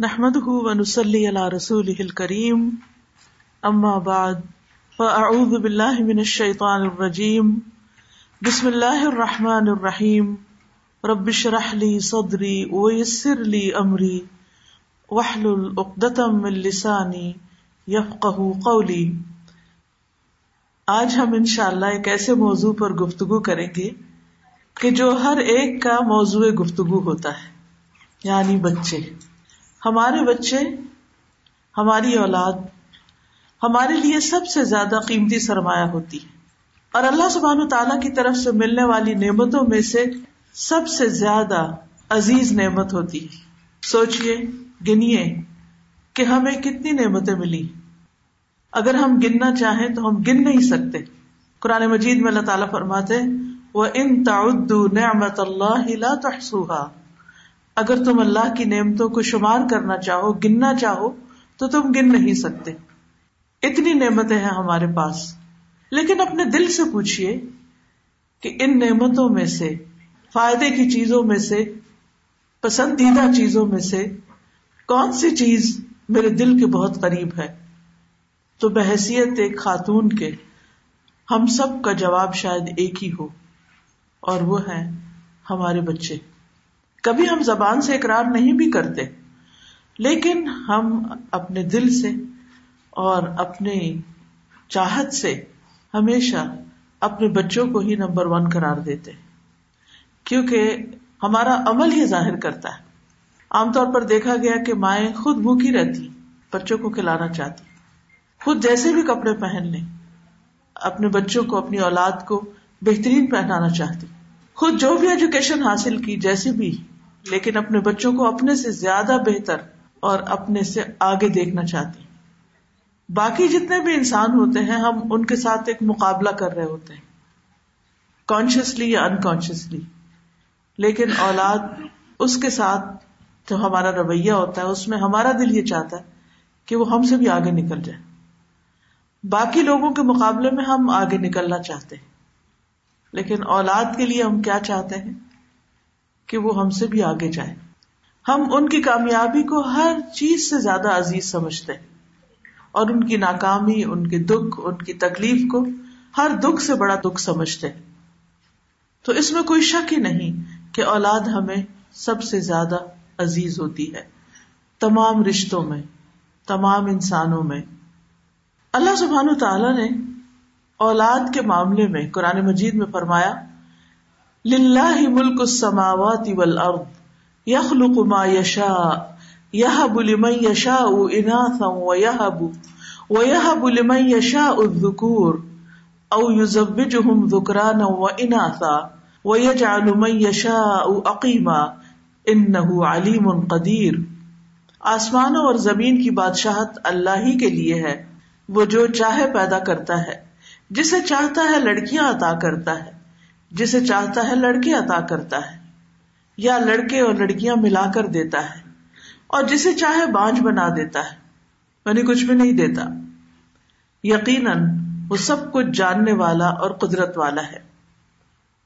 نحمد ونسلی علی رسول کریم اما بعد فاعوذ باللہ من الشیطان الرجیم بسم اللہ الرحمن الرحیم رب اشرح لی صدری ویسر لی امری واحلل عقدۃ من لسانی یفقهوا قولی آج ہم انشاءاللہ ایک ایسے موضوع پر گفتگو کریں گے کہ جو ہر ایک کا موضوع گفتگو ہوتا ہے یعنی بچے۔ ہمارے بچے، ہماری اولاد، ہمارے لیے سب سے زیادہ قیمتی سرمایہ ہوتی ہے۔ اور اللہ سبحان تعالیٰ کی طرف سے ملنے والی نعمتوں میں سے سب سے زیادہ عزیز نعمت ہوتی ہے۔ سوچئے گنیے کہ ہمیں کتنی نعمتیں ملی اگر ہم گننا چاہیں تو ہم گن نہیں سکتے۔ قرآن مجید میں اللہ تعالیٰ فرماتے وہ ان تعدو نعمت اللہ لا تحسوہا اگر تم اللہ کی نعمتوں کو شمار کرنا چاہو، گننا چاہو، تو تم گن نہیں سکتے۔ اتنی نعمتیں ہیں ہمارے پاس۔ لیکن اپنے دل سے پوچھیے کہ ان نعمتوں میں سے، فائدے کی چیزوں میں سے، پسندیدہ چیزوں میں سے، کون سی چیز میرے دل کے بہت قریب ہے؟ تو بحثیت ایک خاتون کے ہم سب کا جواب شاید ایک ہی ہو، اور وہ ہے ہمارے بچے۔ کبھی ہم زبان سے اقرار نہیں بھی کرتے، لیکن ہم اپنے دل سے اور اپنے چاہت سے ہمیشہ اپنے بچوں کو ہی نمبر ون قرار دیتے کیونکہ ہمارا عمل ہی ظاہر کرتا ہے۔ عام طور پر دیکھا گیا کہ مائیں خود بھوکی رہتی، بچوں کو کھلانا چاہتی۔ خود جیسے بھی کپڑے پہن لیں، اپنے بچوں کو، اپنی اولاد کو بہترین پہنانا چاہتی۔ خود جو بھی ایجوکیشن حاصل کی جیسی بھی لیکن اپنے بچوں کو اپنے سے زیادہ بہتر اور اپنے سے آگے دیکھنا چاہتی باقی جتنے بھی انسان ہوتے ہیں، ہم ان کے ساتھ ایک مقابلہ کر رہے ہوتے ہیں۔ کانشیسلی یا انکانشیسلی لیکن اولاد اس کے ساتھ جو ہمارا رویہ ہوتا ہے، اس میں ہمارا دل یہ چاہتا ہے کہ وہ ہم سے بھی آگے نکل جائے۔ باقی لوگوں کے مقابلے میں ہم آگے نکلنا چاہتے ہیں۔ لیکن اولاد کے لیے ہم کیا چاہتے ہیں؟ کہ وہ ہم سے بھی آگے جائے ہم ان کی کامیابی کو ہر چیز سے زیادہ عزیز سمجھتے ہیں۔ اور ان کی ناکامی، ان کے دکھ، ان کی تکلیف کو ہر دکھ سے بڑا دکھ سمجھتے ہیں۔ تو اس میں کوئی شک ہی نہیں کہ اولاد ہمیں سب سے زیادہ عزیز ہوتی ہے۔ تمام رشتوں میں، تمام انسانوں میں۔ اللہ سبحان تعالی نے اولاد کے معاملے میں قرآن مجید میں فرمایا للہ ملک السماوات والارض یخلق ما یشاء یہب لمن یشاء اناثا ویہب ویہب لمن یشاء الذکور، او یزوجہم ذکرانا واناثا، ویجعل من یشاء اقیما، انہو علیم قدیر۔ آسمانوں اور زمین کی بادشاہت اللہ ہی کے لیے ہے، وہ جو چاہے پیدا کرتا ہے، جسے چاہتا ہے لڑکیاں عطا کرتا ہے۔ جسے چاہتا ہے لڑکے عطا کرتا ہے، یا لڑکے اور لڑکیاں ملا کر دیتا ہے، اور جسے چاہے بانج بنا دیتا ہے یعنی کچھ بھی نہیں دیتا۔ یقیناً وہ سب کچھ جاننے والا اور قدرت والا ہے۔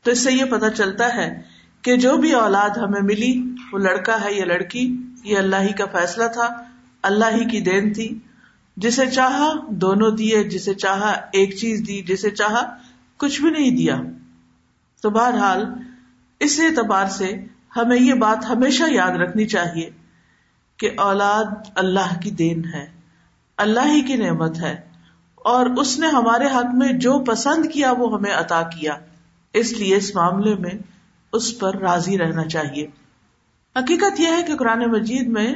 تو اس سے یہ پتا چلتا ہے کہ جو بھی اولاد ہمیں ملی، وہ لڑکا ہے یا لڑکی، یہ اللہ ہی کا فیصلہ تھا، اللہ ہی کی دین تھی۔ جسے چاہا دونوں دیے، جسے چاہا ایک چیز دی، جسے چاہا کچھ بھی نہیں دیا۔ تو بہرحال اس اعتبار سے ہمیں یہ بات ہمیشہ یاد رکھنی چاہیے کہ اولاد اللہ کی دین ہے، اللہ ہی کی نعمت ہے، اور اس نے ہمارے حق میں جو پسند کیا وہ ہمیں عطا کیا۔ اس لیے اس معاملے میں اس پر راضی رہنا چاہیے۔ حقیقت یہ ہے کہ قرآن مجید میں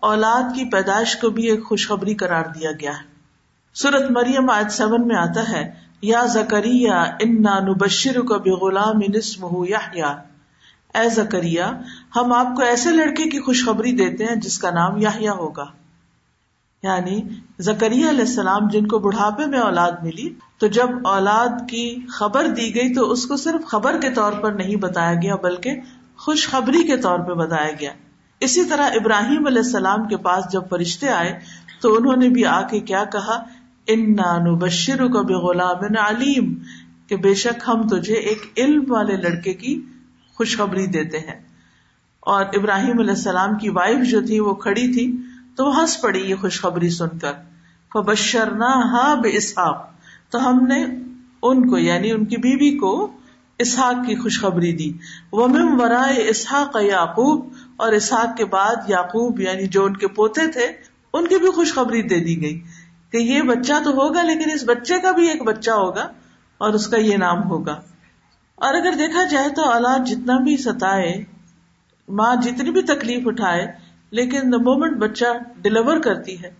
اولاد کی پیدائش کو بھی ایک خوشخبری قرار دیا گیا ہے۔ سورت مریم آج سیون میں آتا ہے، یا زکریہ انا نبشر کا بے غلام نسم ہو یا اے زکریہ ہم آپ کو ایسے لڑکے کی خوشخبری دیتے ہیں جس کا نام یا ہوگا۔ یعنی زکریہ علیہ السلام جن کو بڑھاپے میں اولاد ملی، تو جب اولاد کی خبر دی گئی تو اس کو صرف خبر کے طور پر نہیں بتایا گیا، بلکہ خوشخبری کے طور پہ بتایا گیا۔ اسی طرح ابراہیم علیہ السلام کے پاس جب فرشتے آئے تو انہوں نے بھی آ کے کیا کہا انبشر کا بے غلام علیم کہ بے شک ہم تجھے ایک علم والے لڑکے کی خوشخبری دیتے ہیں۔ اور ابراہیم علیہ السلام کی وائف جو تھی وہ کھڑی تھی تو وہ ہنس پڑی یہ خوشخبری سن کر۔ فبشر نہ بے اسحاق تو ہم نے ان کو یعنی ان کی بیوی کو اسحاق کی خوشخبری دی۔ وہ مم ورائے اسحاق یعقوب۔ اور اسحاق کے بعد یعقوب یعنی جو ان کے پوتے تھے، ان کی بھی خوشخبری دے دی گئی۔ کہ یہ بچہ تو ہوگا لیکن اس بچے کا بھی ایک بچہ ہوگا اور اس کا یہ نام ہوگا۔ اور اگر دیکھا جائے تو اولاد جتنا بھی ستائے، ماں جتنی بھی تکلیف اٹھائے، لیکن دا مومنٹ بچہ ڈلیور کرتی ہے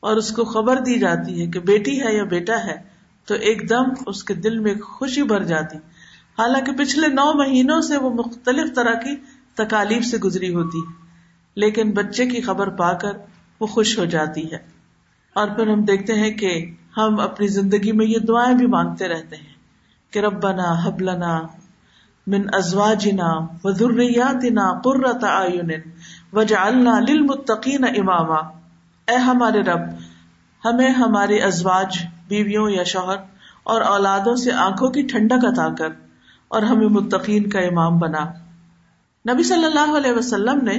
اور اس کو خبر دی جاتی ہے کہ بیٹی ہے یا بیٹا ہے، تو ایک دم اس کے دل میں خوشی بھر جاتی۔ حالانکہ پچھلے نو مہینوں سے وہ مختلف طرح کی تکالیف سے گزری ہوتی لیکن بچے کی خبر پا کر وہ خوش ہو جاتی ہے۔ اور پھر ہم دیکھتے ہیں کہ ہم اپنی زندگی میں یہ دعائیں بھی مانگتے رہتے ہیں کہ ربنا حبلنا من ازواجنا و ذریاتنا قرۃ اعین وجعلنا للمتقین اماما۔ اے ہمارے رب، ہمیں ہمارے ازواج، بیویوں یا شوہر اور اولادوں سے آنکھوں کی ٹھنڈک عطا کر اور ہمیں متقین کا امام بنا۔ نبی صلی اللہ علیہ وسلم نے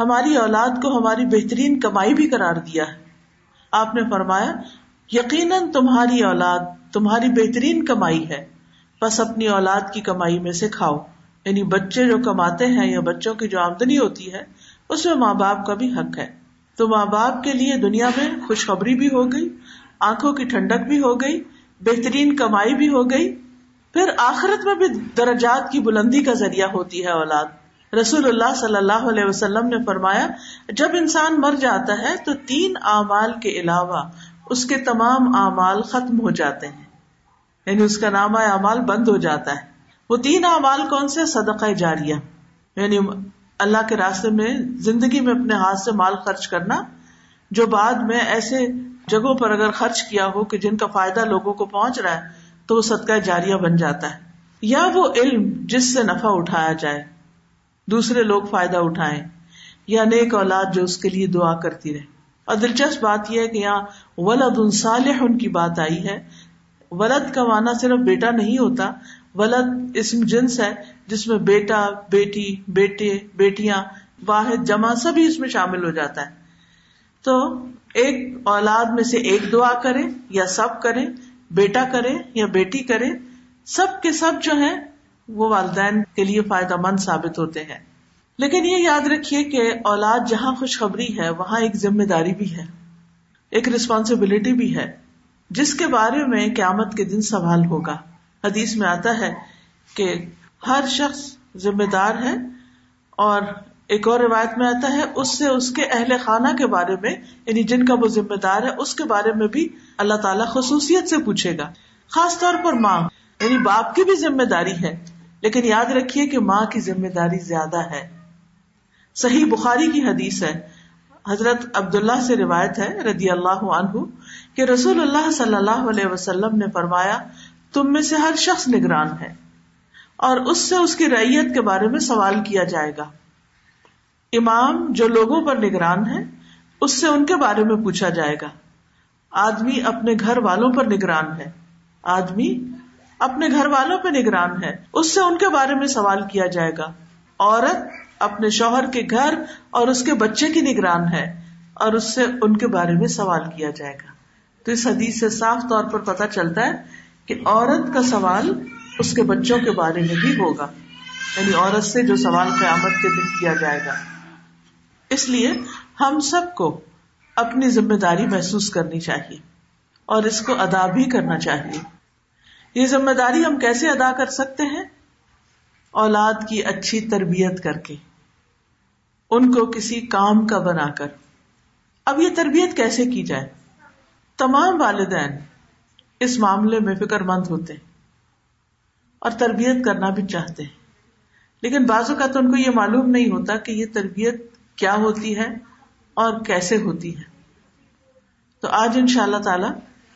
ہماری اولاد کو ہماری بہترین کمائی بھی قرار دیا ہے۔ آپ نے فرمایا، یقیناً تمہاری اولاد تمہاری بہترین کمائی ہے، بس اپنی اولاد کی کمائی میں سے کھاؤ۔ یعنی بچے جو کماتے ہیں یا بچوں کی جو آمدنی ہوتی ہے، اس میں ماں باپ کا بھی حق ہے۔ تو ماں باپ کے لیے دنیا میں خوشخبری بھی ہو گئی، آنکھوں کی ٹھنڈک بھی ہو گئی، بہترین کمائی بھی ہو گئی۔ پھر آخرت میں بھی درجات کی بلندی کا ذریعہ ہوتی ہے اولاد۔ رسول اللہ صلی اللہ علیہ وسلم نے فرمایا، جب انسان مر جاتا ہے تو تین اعمال کے علاوہ اس کے تمام اعمال ختم ہو جاتے ہیں۔ یعنی اس کا نام اعمال بند ہو جاتا ہے۔ وہ تین اعمال کون سے؟ صدقہ جاریہ۔ یعنی اللہ کے راستے میں، زندگی میں اپنے ہاتھ سے مال خرچ کرنا، جو بعد میں ایسے جگہوں پر اگر خرچ کیا ہو کہ جن کا فائدہ لوگوں کو پہنچ رہا ہے، تو وہ صدقہ جاریہ بن جاتا ہے۔ یا وہ علم جس سے نفع اٹھایا جائے۔ دوسرے لوگ فائدہ اٹھائے یا نیک اولاد جو اس کے لیے دعا کرتی رہے۔ اور دلچسپ بات یہ ہے کہ یہاں ولد صالح ان کی بات آئی ہے۔ ولد کا معنی صرف بیٹا نہیں ہوتا، ولد اسم جنس ہے جس میں بیٹا، بیٹی، بیٹے، بیٹیاں، واحد، جمع سبھی اس میں شامل ہو جاتا ہے۔ تو ایک اولاد میں سے ایک دعا کرے یا سب کرے بیٹا کرے یا بیٹی کرے سب کے سب جو ہے وہ والدین کے لیے فائدہ مند ثابت ہوتے ہیں۔ لیکن یہ یاد رکھیے کہ اولاد جہاں خوشخبری ہے، وہاں ایک ذمہ داری بھی ہے، ایک ریسپانسبلٹی بھی ہے، جس کے بارے میں قیامت کے دن سوال ہوگا۔ حدیث میں آتا ہے کہ ہر شخص ذمہ دار ہے اور ایک اور روایت میں آتا ہے، اس سے اس کے اہل خانہ کے بارے میں یعنی جن کا وہ ذمہ دار ہے، اس کے بارے میں بھی اللہ تعالیٰ خصوصیت سے پوچھے گا۔ خاص طور پر ماں یعنی باپ کی بھی ذمہ داری ہے۔ لیکن یاد رکھیے کہ ماں کی ذمہ داری زیادہ ہے۔ صحیح بخاری کی حدیث ہے۔ حضرت عبداللہ سے روایت ہے رضی اللہ عنہ کہ رسول اللہ صلی اللہ علیہ وسلم نے فرمایا، تم میں سے ہر شخص نگران ہے اور اس سے اس کی ریت کے بارے میں سوال کیا جائے گا۔ امام جو لوگوں پر نگران ہے اس سے ان کے بارے میں پوچھا جائے گا۔ آدمی اپنے گھر والوں پر نگران ہے۔ آدمی اپنے گھر والوں پہ نگران ہے۔ اس سے ان کے بارے میں سوال کیا جائے گا۔ عورت اپنے شوہر کے گھر اور اس کے بچے کی نگران ہے اور اس سے ان کے بارے میں سوال کیا جائے گا۔ تو اس حدیث سے صاف طور پر پتا چلتا ہے کہ عورت کا سوال اس کے بچوں کے بارے میں بھی ہوگا۔ یعنی عورت سے جو سوال قیامت کے دن کیا جائے گا۔ اس لیے ہم سب کو اپنی ذمہ داری محسوس کرنی چاہیے اور اس کو ادا بھی کرنا چاہیے۔ یہ ذمہ داری ہم کیسے ادا کر سکتے ہیں؟ اولاد کی اچھی تربیت کر کے، ان کو کسی کام کا بنا کر۔ اب یہ تربیت کیسے کی جائے؟ تمام والدین اس معاملے میں فکر مند ہوتے اور تربیت کرنا بھی چاہتے ہیں۔ لیکن بعض اوقات ان کو یہ معلوم نہیں ہوتا کہ یہ تربیت کیا ہوتی ہے اور کیسے ہوتی ہے۔ تو آج ان شاء اللہ تعالی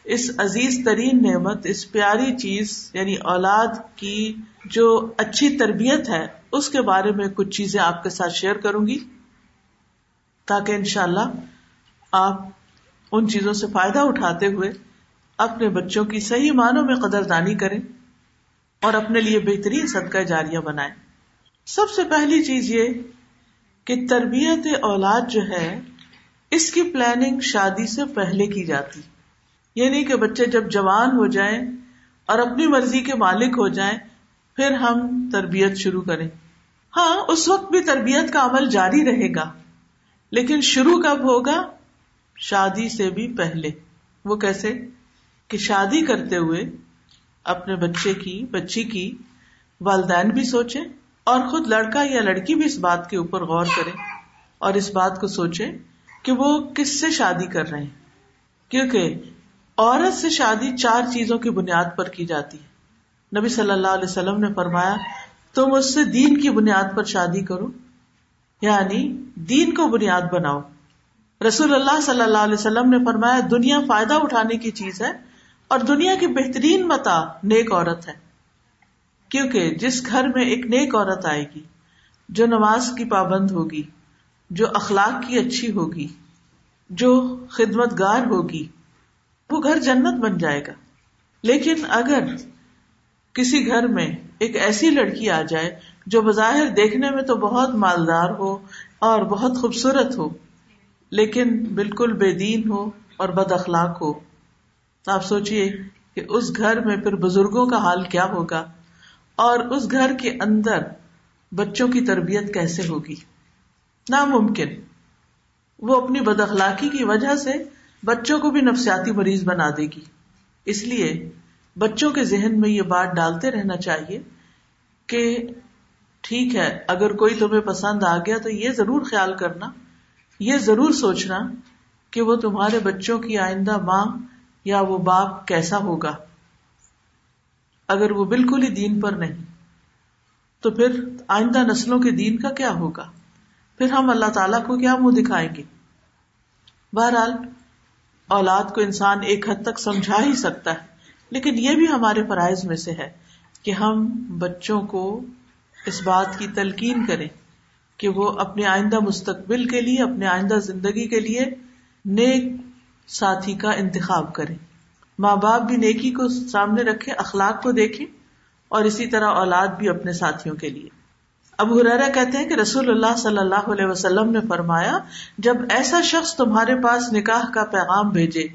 اس عزیز ترین نعمت، اس پیاری چیز یعنی اولاد کی جو اچھی تربیت ہے، اس کے بارے میں کچھ چیزیں آپ کے ساتھ شیئر کروں گی تاکہ ان شاء اللہ آپ ان چیزوں سے فائدہ اٹھاتے ہوئے اپنے بچوں کی صحیح معنوں میں قدر دانی کریں اور اپنے لیے بہترین صدقہ جاریہ بنائیں۔ سب سے پہلی چیز یہ کہ تربیت اولاد جو ہے، اس کی پلاننگ شادی سے پہلے کی جاتی۔ یہ نہیں کہ بچے جب جوان ہو جائیں اور اپنی مرضی کے مالک ہو جائیں، پھر ہم تربیت شروع کریں۔ ہاں اس وقت بھی تربیت کا عمل جاری رہے گا، لیکن شروع کب ہوگا؟ شادی سے بھی پہلے۔ وہ کیسے؟ کہ شادی کرتے ہوئے اپنے بچے کی، بچی کی والدین بھی سوچے اور خود لڑکا یا لڑکی بھی اس بات کے اوپر غور کرے اور اس بات کو سوچے کہ وہ کس سے شادی کر رہے ہیں۔ کیونکہ عورت سے شادی چار چیزوں کی بنیاد پر کی جاتی ہے۔ نبی صلی اللہ علیہ وسلم نے فرمایا، تم اس سے دین کی بنیاد پر شادی کرو یعنی دین کو بنیاد بناؤ۔ رسول اللہ صلی اللہ علیہ وسلم نے فرمایا، دنیا فائدہ اٹھانے کی چیز ہے اور دنیا کی بہترین متا نیک عورت ہے۔ کیونکہ جس گھر میں ایک نیک عورت آئے گی، جو نماز کی پابند ہوگی، جو اخلاق کی اچھی ہوگی، جو خدمت گار ہوگی وہ گھر جنت بن جائے گا۔ لیکن اگر کسی گھر میں ایک ایسی لڑکی آ جائے جو بظاہر دیکھنے میں تو بہت مالدار ہو اور بہت خوبصورت ہو، لیکن بالکل بے دین ہو اور بد اخلاق ہو، تو آپ سوچیے کہ اس گھر میں پھر بزرگوں کا حال کیا ہوگا اور اس گھر کے اندر بچوں کی تربیت کیسے ہوگی؟ ناممکن۔ وہ اپنی بد اخلاقی کی وجہ سے بچوں کو بھی نفسیاتی مریض بنا دے گی۔ اس لیے بچوں کے ذہن میں یہ بات ڈالتے رہنا چاہیے کہ ٹھیک ہے، اگر کوئی تمہیں پسند آ گیا تو یہ ضرور خیال کرنا، یہ ضرور سوچنا کہ وہ تمہارے بچوں کی آئندہ ماں یا وہ باپ کیسا ہوگا۔ اگر وہ بالکل ہی دین پر نہیں، تو پھر آئندہ نسلوں کے دین کا کیا ہوگا؟ پھر ہم اللہ تعالیٰ کو کیا منہ دکھائیں گے؟ بہرحال اولاد کو انسان ایک حد تک سمجھا ہی سکتا ہے۔ لیکن یہ بھی ہمارے فرائض میں سے ہے کہ ہم بچوں کو اس بات کی تلقین کریں کہ وہ اپنے آئندہ مستقبل کے لیے، اپنے آئندہ زندگی کے لیے نیک ساتھی کا انتخاب کریں۔ ماں باپ بھی نیکی کو سامنے رکھے اخلاق کو دیکھیں اور اسی طرح اولاد بھی اپنے ساتھیوں کے لیے۔ اب ہرارا کہتے ہیں کہ رسول اللہ صلی اللہ علیہ وسلم نے فرمایا، جب ایسا شخص تمہارے پاس نکاح کا پیغام بھیجے،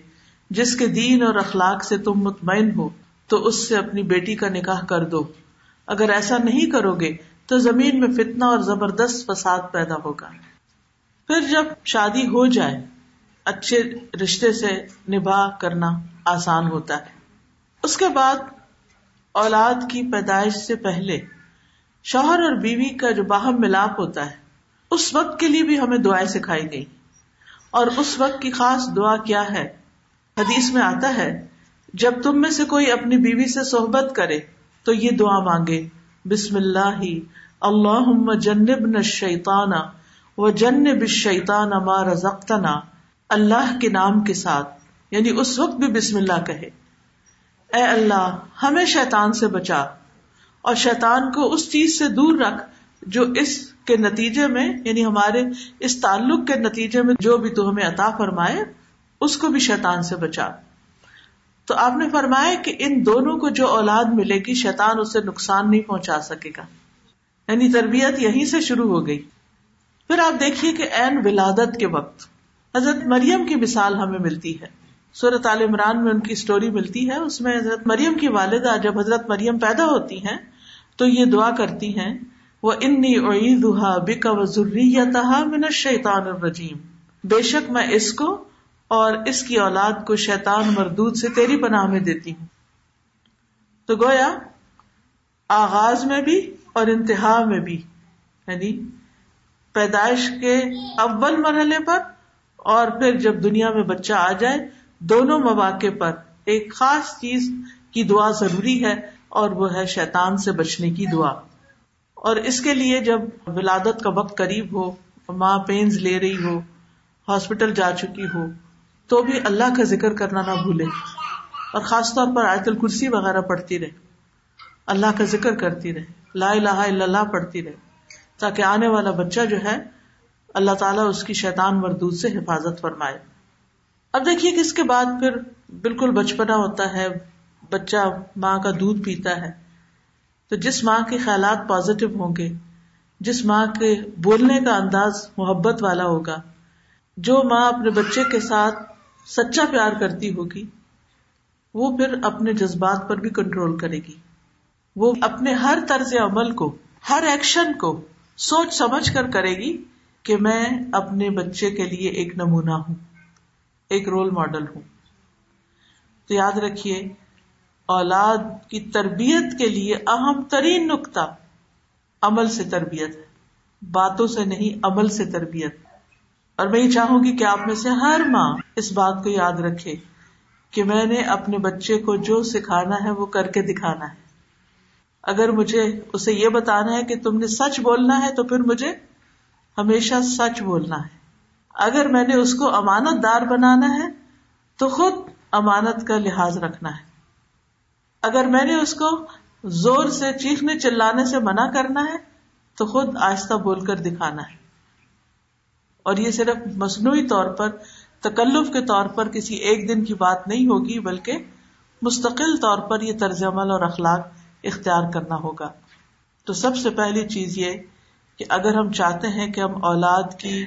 جس کے دین اور اخلاق سے تم مطمئن ہو، تو اس سے اپنی بیٹی کا نکاح کر دو۔ اگر ایسا نہیں کرو گے، تو زمین میں فتنا اور زبردست فساد پیدا ہوگا۔ پھر جب شادی ہو جائے، اچھے رشتے سے نباہ کرنا آسان ہوتا ہے۔ اس کے بعد اولاد کی پیدائش سے پہلے شوہر اور بیوی کا جو باہم ملاپ ہوتا ہے، اس وقت کے لیے بھی ہمیں دعائیں سکھائی گئی اور اس وقت کی خاص دعا کیا ہے؟ حدیث میں آتا ہے، جب تم میں سے کوئی اپنی بیوی سے صحبت کرے، تو یہ دعا مانگے، بسم اللہ اللہ جنب نہ شیتانا و جنب شیتان رزقتنا، اللہ کے نام کے ساتھ یعنی اس وقت بھی بسم اللہ کہے۔ اے اللہ، ہمیں شیطان سے بچا۔ اور شیطان کو اس چیز سے دور رکھ جو اس کے نتیجے میں یعنی ہمارے اس تعلق کے نتیجے میں جو بھی تو ہمیں عطا فرمائے، اس کو بھی شیطان سے بچا۔ تو آپ نے فرمایا کہ ان دونوں کو جو اولاد ملے گی، شیطان اسے نقصان نہیں پہنچا سکے گا۔ یعنی تربیت یہیں سے شروع ہو گئی۔ پھر آپ دیکھیے کہ این ولادت کے وقت حضرت مریم کی مثال ہمیں ملتی ہے۔ سورت عال عمران میں ان کی اسٹوری ملتی ہے۔ اس میں حضرت مریم کی والدہ، جب حضرت مریم پیدا ہوتی ہیں تو یہ دعا کرتی ہیں وہ انی اویدہ بکا و ضروری من الشیطان الرجیم بے شک میں اس کو اور اس کی اولاد کو شیطان مردود سے تیری پناہ میں دیتی ہوں۔ تو گویا، آغاز میں بھی اور انتہا میں بھی یعنی پیدائش کے اول مرحلے پر اور پھر جب دنیا میں بچہ آ جائے، دونوں مواقع پر ایک خاص چیز کی دعا ضروری ہے۔ اور وہ ہے شیطان سے بچنے کی دعا۔ اور اس کے لیے جب ولادت کا وقت قریب ہو، ماں پینز لے رہی ہو، ہاسپٹل جا چکی ہو، تو بھی اللہ کا ذکر کرنا نہ بھولے۔ اور خاص طور پر آیت الکرسی وغیرہ پڑھتی رہے۔ اللہ کا ذکر کرتی رہے۔ لا الہ الا اللہ پڑھتی رہے۔ تاکہ آنے والا بچہ جو ہے، اللہ تعالیٰ اس کی شیطان مردود سے حفاظت فرمائے۔ اب دیکھیے کہ اس کے بعد پھر بالکل بچپنا ہوتا ہے۔ بچہ ماں کا دودھ پیتا ہے، تو جس ماں کے خیالات پازیٹو ہوں گے، جس ماں کے بولنے کا انداز محبت والا ہوگا، جو ماں اپنے بچے کے ساتھ سچا پیار کرتی ہوگی، وہ پھر اپنے جذبات پر بھی کنٹرول کرے گی۔ وہ اپنے ہر طرز عمل کو، ہر ایکشن کو سوچ سمجھ کر کرے گی کہ میں اپنے بچے کے لیے ایک نمونہ ہوں، ایک رول ماڈل ہوں۔ تو یاد رکھیے اولاد کی تربیت کے لیے اہم ترین نقطہ عمل سے تربیت ہے۔ باتوں سے نہیں، عمل سے تربیت۔ اور میں یہ چاہوں گی کہ آپ میں سے ہر ماں اس بات کو یاد رکھے کہ میں نے اپنے بچے کو جو سکھانا ہے وہ کر کے دکھانا ہے۔ اگر مجھے اسے یہ بتانا ہے کہ تم نے سچ بولنا ہے تو پھر مجھے ہمیشہ سچ بولنا ہے۔ اگر میں نے اس کو امانت دار بنانا ہے تو خود امانت کا لحاظ رکھنا ہے۔ اگر میں نے اس کو زور سے، چیخنے، چلانے سے منع کرنا ہے، تو خود آہستہ بول کر دکھانا ہے۔ اور یہ صرف مصنوعی طور پر، تکلف کے طور پر کسی ایک دن کی بات نہیں ہوگی، بلکہ مستقل طور پر یہ طرز عمل اور اخلاق اختیار کرنا ہوگا۔ تو سب سے پہلی چیز یہ کہ اگر ہم چاہتے ہیں کہ ہم اولاد کی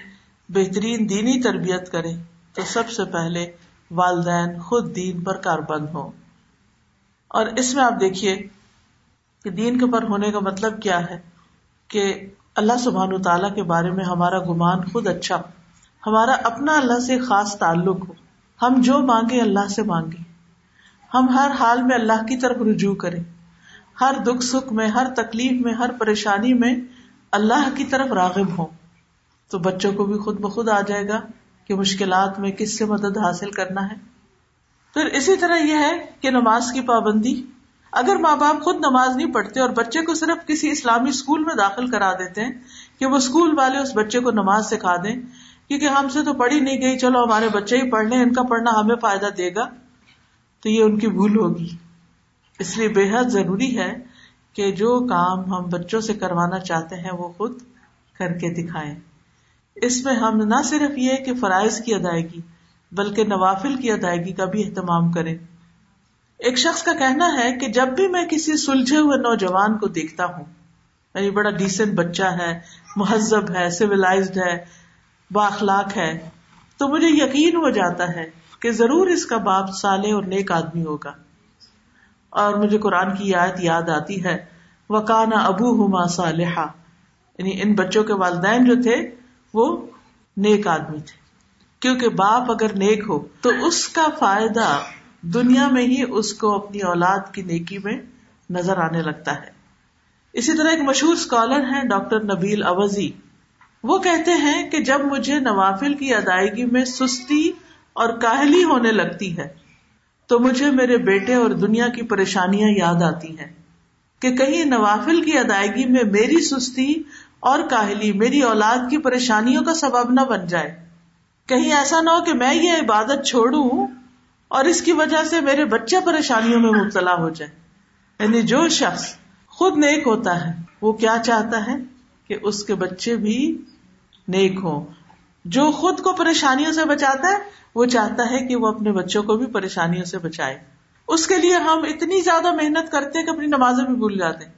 بہترین دینی تربیت کریں، تو سب سے پہلے والدین خود دین پر کار بند ہو اور اس میں آپ دیکھیے کہ دین کے پر ہونے کا مطلب کیا ہے کہ اللہ سبحان تعالیٰ کے بارے میں ہمارا گمان خود اچھا ہمارا اپنا اللہ سے خاص تعلق ہو۔ ہم جو مانگے اللہ سے مانگے ہم ہر حال میں اللہ کی طرف رجوع کریں۔ ہر دکھ سکھ میں، ہر تکلیف میں، ہر پریشانی میں اللہ کی طرف راغب ہوں۔ تو بچوں کو بھی خود بخود آ جائے گا کہ مشکلات میں کس سے مدد حاصل کرنا ہے۔ پھر اسی طرح یہ ہے کہ نماز کی پابندی، اگر ماں باپ خود نماز نہیں پڑھتے اور بچے کو صرف کسی اسلامی اسکول میں داخل کرا دیتے ہیں کہ وہ اسکول والے اس بچے کو نماز سکھا دیں، کیونکہ ہم سے تو پڑھی نہیں گئی، چلو ہمارے بچے ہی پڑھ لیں، ان کا پڑھنا ہمیں فائدہ دے گا، تو یہ ان کی بھول ہوگی۔ اس لیے بے حد ضروری ہے کہ جو کام ہم بچوں سے کروانا چاہتے ہیں وہ خود کر کے دکھائیں۔ اس میں ہم نہ صرف یہ کہ فرائض کی ادائیگی بلکہ نوافل کی ادائیگی کا بھی اہتمام کریں۔ ایک شخص کا کہنا ہے کہ جب بھی میں کسی سلجھے ہوئے نوجوان کو دیکھتا ہوں یعنی بڑا ڈیسنٹ بچہ ہے، مہذب ہے سویلائزڈ ہے باخلاق ہے، تو مجھے یقین ہو جاتا ہے کہ ضرور اس کا باپ صالح اور نیک آدمی ہوگا۔ اور مجھے قرآن کی یاد یاد آتی ہے وکانا ابو ہما صالحہ یعنی ان بچوں کے والدین جو تھے، وہ نیک آدمی تھے۔ کیونکہ باپ اگر نیک ہو تو اس کا فائدہ دنیا میں ہی اس کو اپنی اولاد کی نیکی میں نظر آنے لگتا ہے۔ اسی طرح ایک مشہور اسکالر ہیں ڈاکٹر نبیل اوزی۔ وہ کہتے ہیں کہ جب مجھے نوافل کی ادائیگی میں سستی اور کاہلی ہونے لگتی ہے تو مجھے میرے بیٹے اور دنیا کی پریشانیاں یاد آتی ہیں کہ کہیں نوافل کی ادائیگی میں میری سستی اور کاہلی، میری اولاد کی پریشانیوں کا سبب نہ بن جائے۔ کہیں ایسا نہ ہو کہ میں یہ عبادت چھوڑوں اور اس کی وجہ سے میرے بچے پریشانیوں میں مبتلا ہو جائے۔ یعنی جو شخص خود نیک ہوتا ہے، وہ کیا چاہتا ہے؟ کہ اس کے بچے بھی نیک ہو جو خود کو پریشانیوں سے بچاتا ہے، وہ چاہتا ہے کہ وہ اپنے بچوں کو بھی پریشانیوں سے بچائے۔ اس کے لیے ہم اتنی زیادہ محنت کرتے ہیں کہ اپنی نمازیں بھی بھول جاتے ہیں۔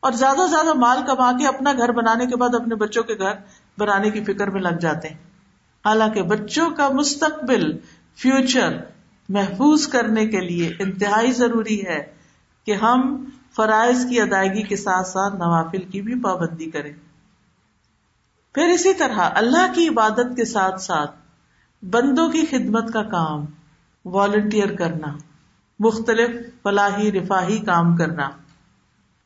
اور زیادہ سے زیادہ مال کما کے اپنا گھر بنانے کے بعد اپنے بچوں کے گھر بنانے کی فکر میں لگ جاتے ہیں۔ حالانکہ بچوں کا مستقبل فیوچر محفوظ کرنے کے لیے انتہائی ضروری ہے کہ ہم فرائض کی ادائیگی کے ساتھ ساتھ نوافل کی بھی پابندی کریں۔ پھر اسی طرح اللہ کی عبادت کے ساتھ ساتھ بندوں کی خدمت کا کام والنٹیئر کرنا، مختلف فلاحی رفاہی کام کرنا۔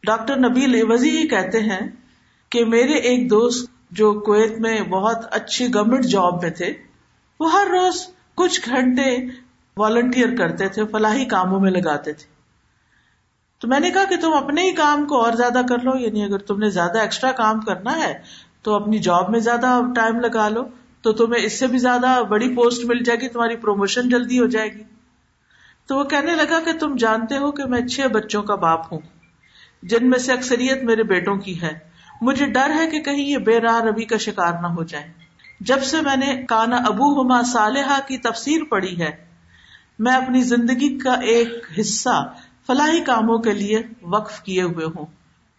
ڈاکٹر نبیل وزی کہتے ہیں کہ میرے ایک دوست جو کویت میں بہت اچھی گورمنٹ جاب میں تھے، وہ ہر روز کچھ گھنٹے والنٹیئر کرتے تھے، فلاحی کاموں میں لگاتے تھے۔ تو میں نے کہا کہ تم اپنے ہی کام کو اور زیادہ کر لو یعنی اگر تم نے زیادہ ایکسٹرا کام کرنا ہے تو اپنی جاب میں زیادہ ٹائم لگا لو، تو تمہیں اس سے بھی زیادہ بڑی پوسٹ مل جائے گی، تمہاری پروموشن جلدی ہو جائے گی۔ تو وہ کہنے لگا کہ تم جانتے ہو کہ میں چھ بچوں کا باپ ہوں، جن میں سے اکثریت میرے بیٹوں کی ہے مجھے ڈر ہے کہ کہیں یہ بے راہ ربی کا شکار نہ ہو جائے۔ جب سے میں نے کانا ابو ہما صالحہ کی تفسیر پڑھی ہے، میں اپنی زندگی کا ایک حصہ فلاحی کاموں کے لیے وقف کیے ہوئے ہوں۔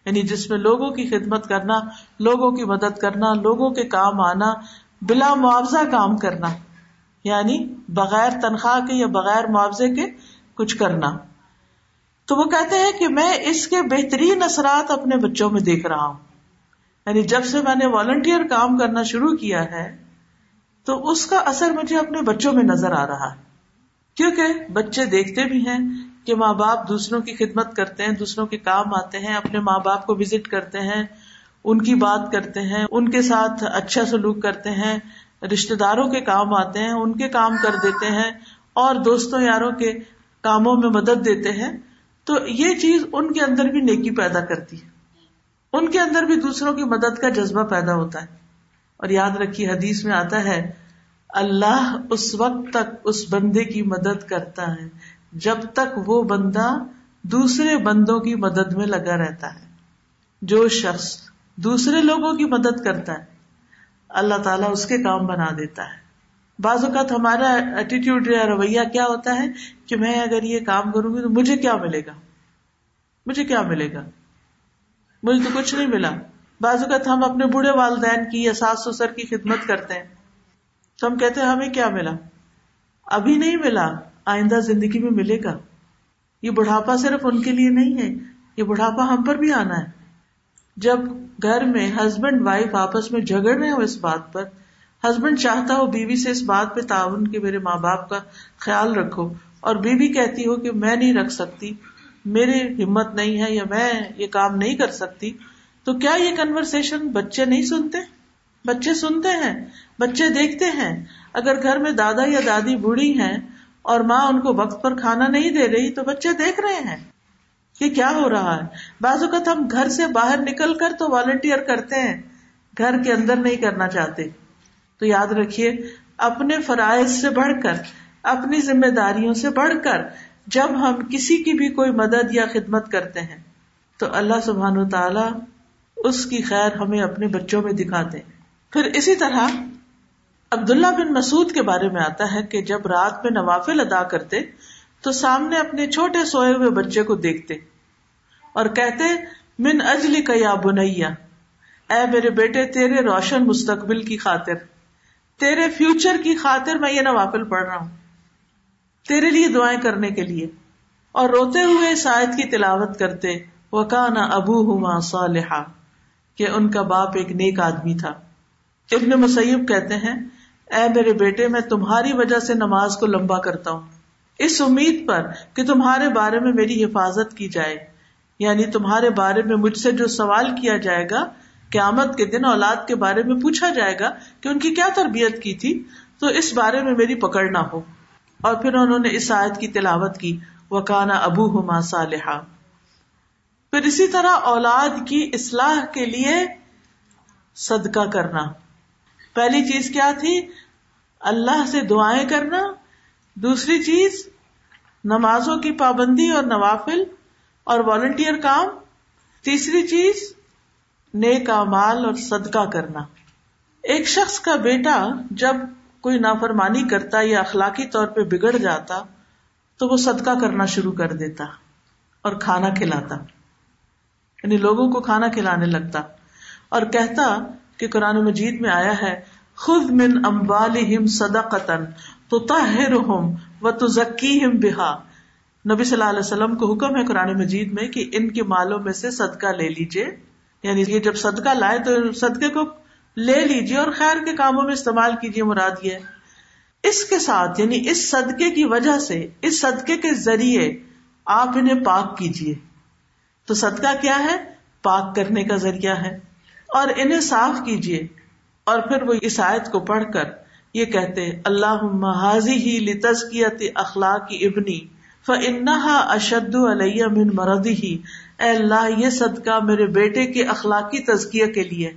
یعنی جس میں لوگوں کی خدمت کرنا، لوگوں کی مدد کرنا، لوگوں کے کام آنا، بلا معاوضہ کام کرنا یعنی بغیر تنخواہ کے یا بغیر معاوضے کے کچھ کرنا۔ تو وہ کہتے ہیں کہ میں اس کے بہترین اثرات اپنے بچوں میں دیکھ رہا ہوں۔ یعنی جب سے میں نے والنٹیئر کام کرنا شروع کیا ہے، تو اس کا اثر مجھے اپنے بچوں میں نظر آ رہا ہے۔ کیونکہ بچے دیکھتے بھی ہیں کہ ماں باپ دوسروں کی خدمت کرتے ہیں، دوسروں کے کام آتے ہیں، اپنے ماں باپ کو وزٹ کرتے ہیں، ان کی بات کرتے ہیں، ان کے ساتھ اچھا سلوک کرتے ہیں رشتے داروں کے کام آتے ہیں، ان کے کام کر دیتے ہیں، اور دوستوں یاروں کے کاموں میں مدد دیتے ہیں۔ تو یہ چیز ان کے اندر بھی نیکی پیدا کرتی ہے۔ ان کے اندر بھی دوسروں کی مدد کا جذبہ پیدا ہوتا ہے۔ اور یاد رکھیے، حدیث میں آتا ہے، اللہ اس وقت تک اس بندے کی مدد کرتا ہے، جب تک وہ بندہ دوسرے بندوں کی مدد میں لگا رہتا ہے۔ جو شخص دوسرے لوگوں کی مدد کرتا ہے، اللہ تعالیٰ اس کے کام بنا دیتا ہے۔ بعض اوقات ہمارا ایٹیٹیوڈ یا رویہ کیا ہوتا ہے کہ میں اگر یہ کام کروں گی تو مجھے کیا ملے گا؟ مجھے کیا ملے گا؟ مجھے تو کچھ نہیں ملا۔ بعض اوقات ہم اپنے بوڑھے والدین کی یا ساس سسر کی خدمت کرتے ہیں۔ تو ہم کہتے ہیں، ہمیں کیا ملا؟ ابھی نہیں ملا، آئندہ زندگی میں ملے گا۔ یہ بڑھاپا صرف ان کے لیے نہیں ہے، یہ بڑھاپا ہم پر بھی آنا ہے۔ جب گھر میں ہسبینڈ وائف آپس میں جھگڑ رہے ہو اس بات پر، ہسبینڈ چاہتا ہو بیوی سے اس بات پہ تعاون کہ میرے ماں باپ کا خیال رکھو، اور بیوی کہتی ہو کہ میں نہیں رکھ سکتی میری ہمت نہیں ہے یا میں یہ کام نہیں کر سکتی، تو کیا یہ کنورسن بچے نہیں سنتے؟ بچے سنتے ہیں، بچے دیکھتے ہیں۔ اگر گھر میں دادا یا دادی بوڑھی ہیں اور ماں ان کو وقت پر کھانا نہیں دے رہی، تو بچے دیکھ رہے ہیں۔ کہ کیا ہو رہا ہے؟ بعض اوقات ہم گھر سے باہر نکل کر تو والنٹیئر کرتے ہیں، گھر کے اندر نہیں کرنا چاہتے۔ تو یاد رکھیے، اپنے فرائض سے بڑھ کر، اپنی ذمہ داریوں سے بڑھ کر جب ہم کسی کی بھی کوئی مدد یا خدمت کرتے ہیں، تو اللہ سبحان و تعالی اس کی خیر ہمیں اپنے بچوں میں دکھاتے ہیں۔ پھر اسی طرح عبداللہ بن مسعود کے بارے میں آتا ہے کہ جب رات میں نوافل ادا کرتے، تو سامنے اپنے چھوٹے سوئے ہوئے بچے کو دیکھتے اور کہتے، من اجلی کا یا بنیا اے میرے بیٹے، تیرے روشن مستقبل کی خاطر، تیرے فیوچر کی خاطر میں یہ نوافل پڑھ رہا ہوں۔ تیرے لیے دعائیں کرنے کے لیے۔ اور روتے ہوئے اس آیت کی تلاوت کرتے وہ کانا ابو ہما صالحا، کہ ان کا باپ ایک نیک آدمی تھا۔ ابن مسیب کہتے ہیں، اے میرے بیٹے، میں تمہاری وجہ سے نماز کو لمبا کرتا ہوں۔ اس امید پر کہ تمہارے بارے میں میری حفاظت کی جائے۔ یعنی تمہارے بارے میں مجھ سے جو سوال کیا جائے گا، قیامت کے دن اولاد کے بارے میں پوچھا جائے گا کہ ان کی کیا تربیت کی تھی، تو اس بارے میں میری پکڑ نہ ہو۔ اور پھر انہوں نے اس آیت کی تلاوت کی وہ کانا ابو ہما صالحہ پھر اسی طرح اولاد کی اصلاح کے لیے صدقہ کرنا۔ پہلی چیز کیا تھی؟ اللہ سے دعائیں کرنا۔ دوسری چیز، نمازوں کی پابندی اور نوافل اور والنٹیئر کام۔ تیسری چیز، نیک مال اور صدقہ کرنا۔ ایک شخص کا بیٹا جب کوئی نافرمانی کرتا یا اخلاقی طور پہ بگڑ جاتا تو وہ صدقہ کرنا شروع کر دیتا اور کھانا کھلاتا یعنی لوگوں کو کھانا کھلانے لگتا اور کہتا کہ قرآن مجید میں آیا ہے خود من اموالہم صدقتن تو و تو ذکی بہا۔ نبی صلی اللہ علیہ وسلم کو حکم ہے قرآن مجید میں کہ ان کے مالوں میں سے صدقہ لے لیجیے یعنی یہ جب صدقہ لائے تو صدقے کو لے لیجیے اور خیر کے کاموں میں استعمال کیجیے مراد یہ اس کے ساتھ یعنی اس صدقے کی وجہ سے، اس صدقے کے ذریعے آپ انہیں پاک کیجیے تو صدقہ کیا ہے؟ پاک کرنے کا ذریعہ ہے۔ اور انہیں صاف کیجیے اور پھر وہ اس آیت کو پڑھ کر یہ کہتے اللہ حاضی ہی لتزکیت اخلاق ابنی فنحا اشد علیہ من مردی ہی اے اللہ، یہ صدقہ میرے بیٹے کے اخلاقی تزکیہ کے لیے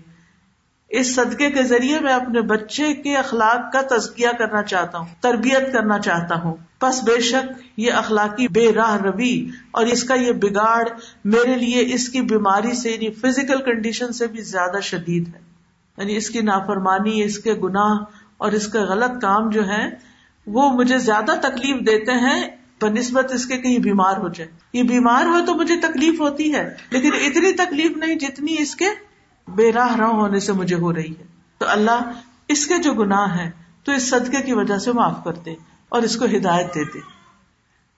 اس صدقے کے ذریعے میں اپنے بچے کے اخلاق کا تزکیہ کرنا چاہتا ہوں، تربیت کرنا چاہتا ہوں۔ بس بے شک یہ اخلاقی بے راہ روی اور اس کا یہ بگاڑ میرے لیے اس کی بیماری سے یعنی فزیکل کنڈیشن سے بھی زیادہ شدید ہے۔ یعنی اس کی نافرمانی، اس کے گناہ اور اس کا غلط کام جو ہے وہ مجھے زیادہ تکلیف دیتے ہیں۔ بنسبت اس کے کہیں بیمار ہو جائے۔ یہ بیمار ہو تو مجھے تکلیف ہوتی ہے، لیکن اتنی تکلیف نہیں جتنی اس کے بے راہ راہ ہونے سے مجھے ہو رہی ہے۔ تو اللہ اس کے جو گناہ ہے تو اس صدقے کی وجہ سے معاف کر دے اور اس کو ہدایت دے دے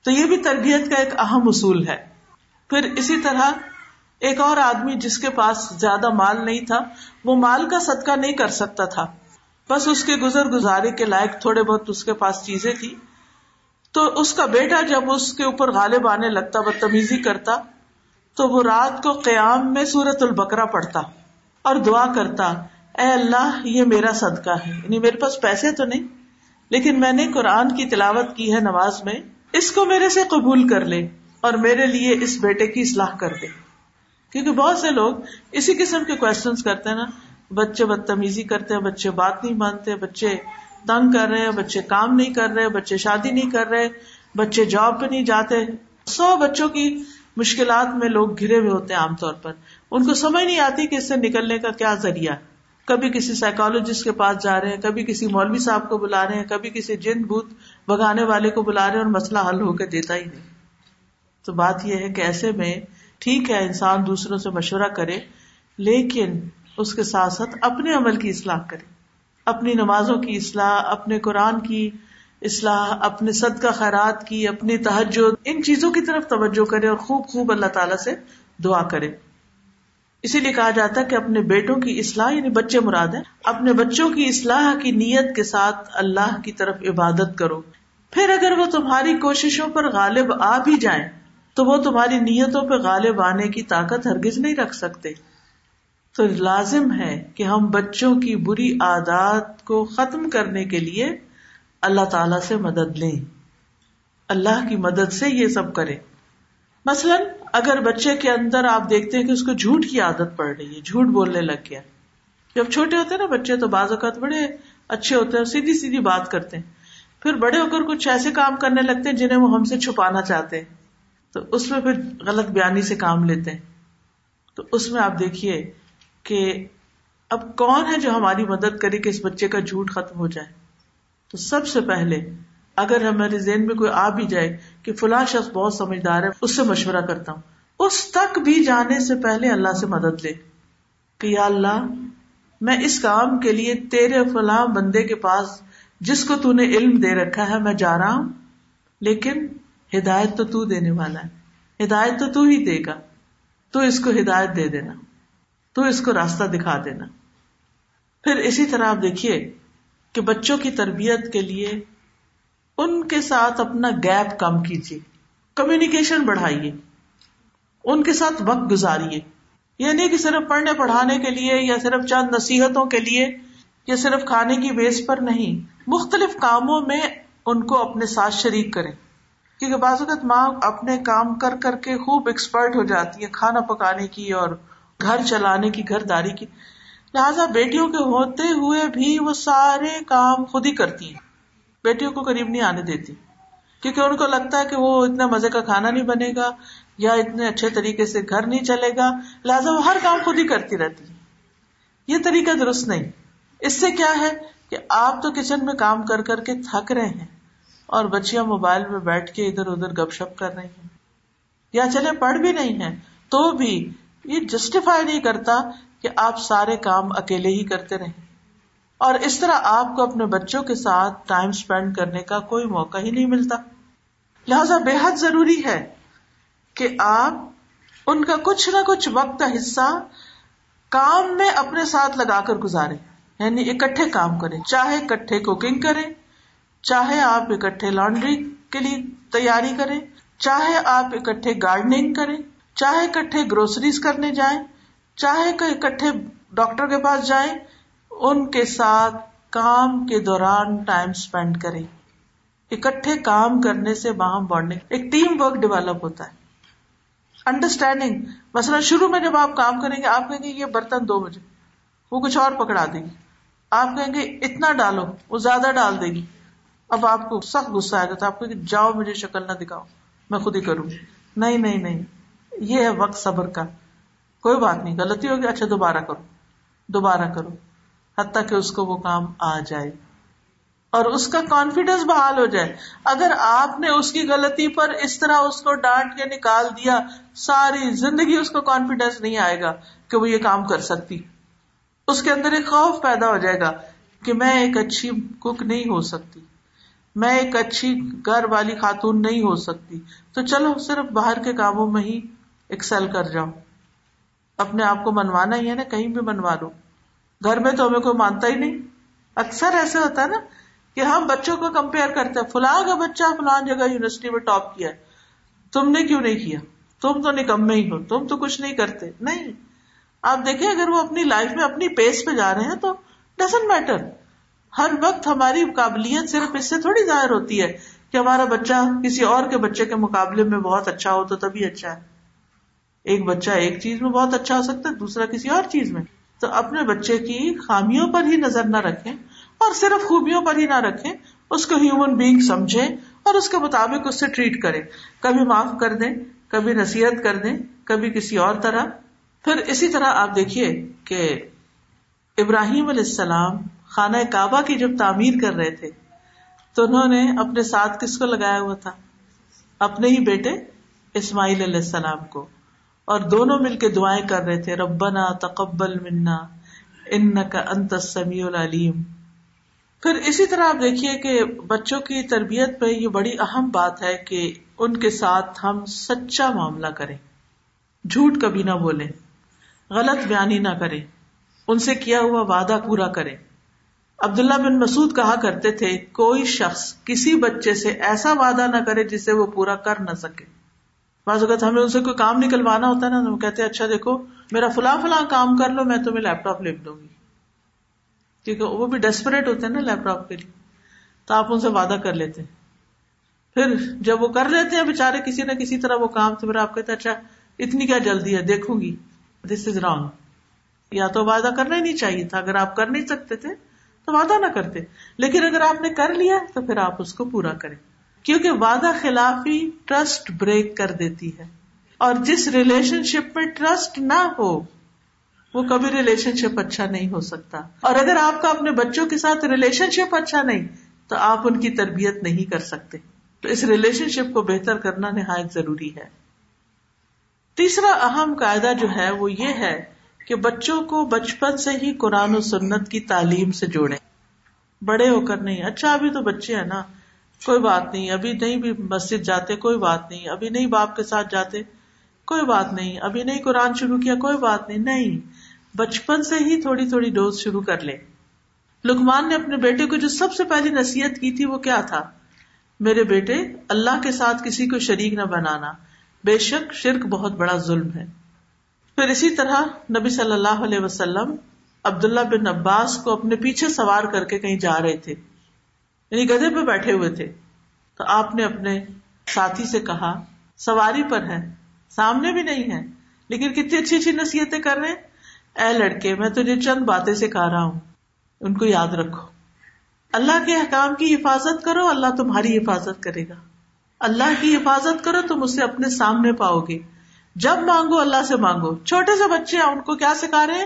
تو یہ بھی تربیت کا ایک اہم اصول ہے۔ پھر اسی طرح ایک اور آدمی جس کے پاس زیادہ مال نہیں تھا، وہ مال کا صدقہ نہیں کر سکتا تھا۔ بس اس کے گزر گزارے کے لائق تھوڑے بہت اس کے پاس چیزیں تھی تو اس کا بیٹا جب اس کے اوپر غالب آنے لگتا، بدتمیزی کرتا، تو وہ رات کو قیام میں سورت البکرا پڑتا اور دعا کرتا، اے اللہ، یہ میرا صدقہ ہے۔ یعنی میرے پاس پیسے تو نہیں، لیکن میں نے قرآن کی تلاوت کی ہے نماز میں، اس کو میرے سے قبول کر لے اور میرے لیے اس بیٹے کی اصلاح کر دے۔ کیونکہ بہت سے لوگ اسی قسم کے کوشچن کرتے ہیں نا، بچے بدتمیزی کرتے ہیں، بچے بات نہیں مانتے، بچے تنگ کر رہے ہیں، بچے کام نہیں کر رہے، بچے شادی نہیں کر رہے، بچے جاب پہ نہیں جاتے۔ سو بچوں کی مشکلات میں لوگ گھرے ہوئے ہوتے ہیں عام طور پر۔ ان کو سمجھ نہیں آتی کہ اس سے نکلنے کا کیا ذریعہ کبھی کسی سائیکولوجسٹ کے پاس جا رہے ہیں، کبھی کسی مولوی صاحب کو بلا رہے ہیں، کبھی کسی جن بوت بگانے والے کو بلا رہے ہیں اور مسئلہ حل ہو کے دیتا ہی نہیں۔ تو بات یہ ہے کہ ایسے میں ٹھیک ہے، انسان دوسروں سے مشورہ کرے، لیکن اس کے ساتھ ساتھ اپنے عمل کی اصلاح کرے۔ اپنی نمازوں کی اصلاح، اپنے قرآن کی اصلاح، اپنے صدقہ خیرات کی، اپنی تحجد ان چیزوں کی طرف توجہ کرے اور خوب خوب اللہ تعالیٰ سے دعا کرے۔ اسی لیے کہا جاتا ہے کہ اپنے بیٹوں کی اصلاح یعنی بچے مراد ہیں، اپنے بچوں کی اصلاح کی نیت کے ساتھ اللہ کی طرف عبادت کرو۔ پھر اگر وہ تمہاری کوششوں پر غالب آ بھی جائیں، تو وہ تمہاری نیتوں پہ غالب آنے کی طاقت ہرگز نہیں رکھ سکتے۔ تو لازم ہے کہ ہم بچوں کی بری عادات کو ختم کرنے کے لیے اللہ تعالی سے مدد لیں۔ اللہ کی مدد سے یہ سب کرے مثلاً اگر بچے کے اندر آپ دیکھتے ہیں کہ اس کو جھوٹ کی عادت پڑ رہی ہے، جھوٹ بولنے لگ گیا۔ جب چھوٹے ہوتے ہیں نا بچے، تو بعض اوقات بڑے اچھے ہوتے ہیں سیدھی سیدھی بات کرتے ہیں۔ پھر بڑے ہو کر کچھ ایسے کام کرنے لگتے ہیں جنہیں وہ ہم سے چھپانا چاہتے ہیں۔ تو اس میں پھر غلط بیانی سے کام لیتے ہیں۔ تو اس میں آپ دیکھیے کہ اب کون ہے جو ہماری مدد کرے کہ اس بچے کا جھوٹ ختم ہو جائے۔ تو سب سے پہلے اگر ہمارے ذہن میں کوئی آ بھی جائے کہ فلاں شخص بہت سمجھدار ہے، اس سے مشورہ کرتا ہوں۔ اس تک بھی جانے سے پہلے اللہ سے مدد لے کہ یا اللہ، میں اس کام کے لیے تیرے فلاں بندے کے پاس جس کو تو نے علم دے رکھا ہے، میں جا رہا ہوں۔ لیکن ہدایت تو تو دینے والا ہے۔ ہدایت تو تو ہی دے گا۔ تو اس کو ہدایت دے دینا۔ تو اس کو راستہ دکھا دینا۔ پھر اسی طرح آپ دیکھیے کہ بچوں کی تربیت کے لیے ان کے ساتھ اپنا گیپ کم کیجیے۔ کمیونیکیشن بڑھائیے۔ ان کے ساتھ وقت گزاریے۔ یہ نہیں کہ صرف پڑھنے پڑھانے کے لیے یا صرف چند نصیحتوں کے لیے یا صرف کھانے کی بیس پر نہیں۔ مختلف کاموں میں ان کو اپنے ساتھ شریک کریں۔ کیونکہ بعض اوقات ماں اپنے کام کر کر کے خوب ایکسپرٹ ہو جاتی ہے کھانا پکانے کی اور گھر چلانے کی، گھر داری کی۔ لہٰذا بیٹیوں کے ہوتے ہوئے بھی وہ سارے کام خود ہی کرتی ہیں۔ بیٹیوں کو قریب نہیں آنے دیتی۔ کیونکہ ان کو لگتا ہے کہ وہ اتنا مزے کا کھانا نہیں بنے گا یا اتنے اچھے طریقے سے گھر نہیں چلے گا۔ لہٰذا وہ ہر کام خود ہی کرتی رہتی۔ یہ طریقہ درست نہیں۔ اس سے کیا ہے کہ آپ تو کچن میں کام کر کر کے تھک رہے ہیں اور بچیاں موبائل میں بیٹھ کے ادھر ادھر گپ شپ کر رہی ہیں۔ یا چلے پڑھ بھی نہیں ہے تو بھی یہ جسٹیفائی نہیں کرتا کہ آپ سارے کام اکیلے ہی کرتے رہیں۔ اور اس طرح آپ کو اپنے بچوں کے ساتھ ٹائم اسپینڈ کرنے کا کوئی موقع ہی نہیں ملتا۔ لہذا بے حد ضروری ہے کہ آپ ان کا کچھ نہ کچھ وقت کا حصہ کام میں اپنے ساتھ لگا کر گزارے یعنی اکٹھے کام کریں۔ چاہے اکٹھے کوکنگ کریں، چاہے آپ اکٹھے لانڈری کے لیے تیاری کریں، چاہے آپ اکٹھے گارڈننگ کریں، چاہے اکٹھے گروسریز کرنے جائیں، چاہے اکٹھے ڈاکٹر کے پاس جائیں ان کے ساتھ کام کے دوران ٹائم اسپینڈ کریں۔ اکٹھے کام کرنے سے باہم بانڈنگ ایک ٹیم ورک ڈیولپ ہوتا ہے۔ انڈرسٹینڈنگ مثلاً شروع میں جب آپ کام کریں گے، آپ کہیں گے یہ برتن دو بجے وہ کچھ اور پکڑا دے گی آپ کہیں گے اتنا ڈالو، وہ زیادہ ڈال دے گی۔ اب آپ کو سخت غصہ آئے گا تو آپ کہ جاؤ مجھے شکل نہ دکھاؤ، میں خود ہی کروں۔ نہیں نہیں نہیں۔ یہ ہے وقت صبر کا۔ کوئی بات نہیں، غلطی ہوگی اچھا دوبارہ کرو۔ دوبارہ کرو۔ حتیٰ کہ اس کو وہ کام آ جائے اور اس کا کانفیڈینس بحال ہو جائے۔ اگر آپ نے اس کی غلطی پر اس طرح اس کو ڈانٹ کے نکال دیا، ساری زندگی اس کو کانفیڈینس نہیں آئے گا کہ وہ یہ کام کر سکتی۔ اس کے اندر ایک خوف پیدا ہو جائے گا کہ میں ایک اچھی کک نہیں ہو سکتی۔ میں ایک اچھی گھر والی خاتون نہیں ہو سکتی۔ تو چلو، صرف باہر کے کاموں میں ہی ایکسل کر جاؤ اپنے آپ کو منوانا ہی ہے نا، کہیں بھی منوا لو۔ گھر میں تو ہمیں کوئی مانتا ہی نہیں۔ اکثر ایسے ہوتا ہے نا کہ ہم بچوں کو کمپیئر کرتے ہیں۔ فلاں کا بچہ فلان جگہ یونیورسٹی میں ٹاپ کیا تم نے کیوں نہیں کیا؟ تم تو نکمے ہی ہو۔ تم تو کچھ نہیں کرتے۔ نہیں۔ آپ دیکھیں اگر وہ اپنی لائف میں اپنی پیس پہ جا رہے ہیں تو ڈزنٹ میٹر ہر وقت ہماری قابلیت صرف اس سے تھوڑی ظاہر ہوتی ہے کہ ہمارا بچہ کسی اور کے بچے کے مقابلے میں بہت اچھا ہو تو تبھی اچھا ہے۔ ایک بچہ ایک چیز میں بہت اچھا ہو سکتا ہے، دوسرا کسی اور چیز میں۔ تو اپنے بچے کی خامیوں پر ہی نظر نہ رکھیں اور صرف خوبیوں پر ہی نہ رکھیں، اس کو ہیومن بینگ سمجھے اور اس کے مطابق اس سے ٹریٹ کرے کبھی معاف کر دیں، کبھی نصیحت کر دیں، کبھی کسی اور طرح۔ پھر اسی طرح آپ دیکھیے کہ ابراہیم علیہ السلام خانہ کعبہ کی جب تعمیر کر رہے تھے، تو انہوں نے اپنے ساتھ کس کو لگایا ہوا تھا؟ اپنے ہی بیٹے اسماعیل علیہ السلام کو۔ اور دونوں مل کے دعائیں کر رہے تھے، ربنا تقبل منا ان کا انت سمیع العلیم۔ پھر اسی طرح آپ دیکھیے کہ بچوں کی تربیت پہ یہ بڑی اہم بات ہے کہ ان کے ساتھ ہم سچا معاملہ کریں۔ جھوٹ کبھی نہ بولیں، غلط بیانی نہ کریں، ان سے کیا ہوا وعدہ پورا کریں۔ عبداللہ بن مسعود کہا کرتے تھے، کوئی شخص کسی بچے سے ایسا وعدہ نہ کرے جسے وہ پورا کر نہ سکے۔ بعض اوقات ہمیں ان سے کوئی کام نکلوانا ہوتا ہے نا، تو کہتے ہیں اچھا دیکھو، میرا فلاں فلاں کام کر لو، میں تمہیں لیپ ٹاپ لکھ دوں گی۔ کیونکہ وہ بھی ڈیسپریٹ ہوتے ہیں نا لیپ ٹاپ کے لیے۔ تو آپ ان سے وعدہ کر لیتے ہیں۔ پھر جب وہ کر لیتے ہیں بےچارے کسی نہ کسی طرح وہ کام، تو پھر آپ کہتے اچھا اتنی کیا جلدی ہے، دیکھوں گی۔ دس از رانگ یا تو وعدہ کرنا ہی نہیں چاہیے تھا۔ اگر آپ کر نہیں سکتے تھے، تو وعدہ نہ کرتے۔ لیکن اگر آپ نے کر لیا، تو پھر آپ اس کو پورا کریں۔ کیونکہ وعدہ خلافی ٹرسٹ بریک کر دیتی ہے۔ اور جس ریلیشن شپ میں ٹرسٹ نہ ہو، وہ کبھی ریلیشن شپ اچھا نہیں ہو سکتا۔ اور اگر آپ کا اپنے بچوں کے ساتھ ریلیشن شپ اچھا نہیں، تو آپ ان کی تربیت نہیں کر سکتے۔ تو اس ریلیشن شپ کو بہتر کرنا نہایت ضروری ہے۔ تیسرا اہم قاعدہ جو ہے، وہ یہ ہے کہ بچوں کو بچپن سے ہی قرآن و سنت کی تعلیم سے جوڑے بڑے ہو کر نہیں اچھا ابھی تو بچے ہیں نا۔ کوئی بات نہیں، ابھی نہیں بھی مسجد جاتے، کوئی بات نہیں۔ ابھی نہیں باپ کے ساتھ جاتے، کوئی بات نہیں۔ ابھی نہیں قرآن شروع کیا، کوئی بات نہیں۔ نہیں، بچپن سے ہی تھوڑی تھوڑی ڈوز شروع کر لے۔ لکمان نے اپنے بیٹے کو جو سب سے پہلی نصیحت کی تھی، وہ کیا تھا؟ میرے بیٹے، اللہ کے ساتھ کسی کو شریک نہ بنانا۔ بے شک شرک بہت بڑا ظلم ہے۔ پھر اسی طرح نبی صلی اللہ علیہ وسلم عبداللہ بن عباس کو اپنے پیچھے سوار کر کے کہیں جا رہے تھے۔ یعنی گدے پہ بیٹھے ہوئے تھے۔ تو آپ نے اپنے ساتھی سے کہا، سواری پر ہے سامنے بھی نہیں ہے لیکن کتنی اچھی اچھی نصیحتیں کر رہے ہیں۔ اے لڑکے، میں تجھے چند باتیں سکھا رہا ہوں، ان کو یاد رکھو۔ اللہ کے حکام کی حفاظت کرو، اللہ تمہاری حفاظت کرے گا۔ اللہ کی حفاظت کرو، تم اسے اپنے سامنے پاؤ گے۔ جب مانگو، اللہ سے مانگو۔ چھوٹے سے بچے ہیں، ان کو کیا سکھا رہے ہیں؟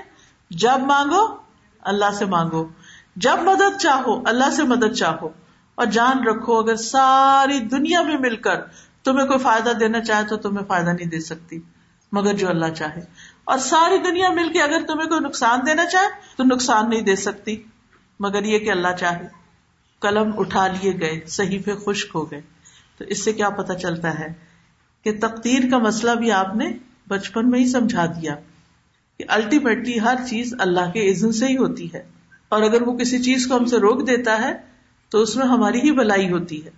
جب مانگو، اللہ سے مانگو۔ جب مدد چاہو، اللہ سے مدد چاہو۔ اور جان رکھو، اگر ساری دنیا میں مل کر تمہیں کوئی فائدہ دینا چاہے تو تمہیں فائدہ نہیں دے سکتی، مگر جو اللہ چاہے۔ اور ساری دنیا مل کے اگر تمہیں کوئی نقصان دینا چاہے تو نقصان نہیں دے سکتی، مگر یہ کہ اللہ چاہے۔ قلم اٹھا لیے گئے، صحیح پہ خشک ہو گئے۔ تو اس سے کیا پتا چلتا ہے کہ تقدیر کا مسئلہ بھی آپ نے بچپن میں ہی سمجھا دیا کہ الٹیمیٹلی ہر چیز اللہ کے عزن سے ہی ہوتی ہے۔ اور اگر وہ کسی چیز کو ہم سے روک دیتا ہے تو اس میں ہماری ہی بلائی ہوتی ہے۔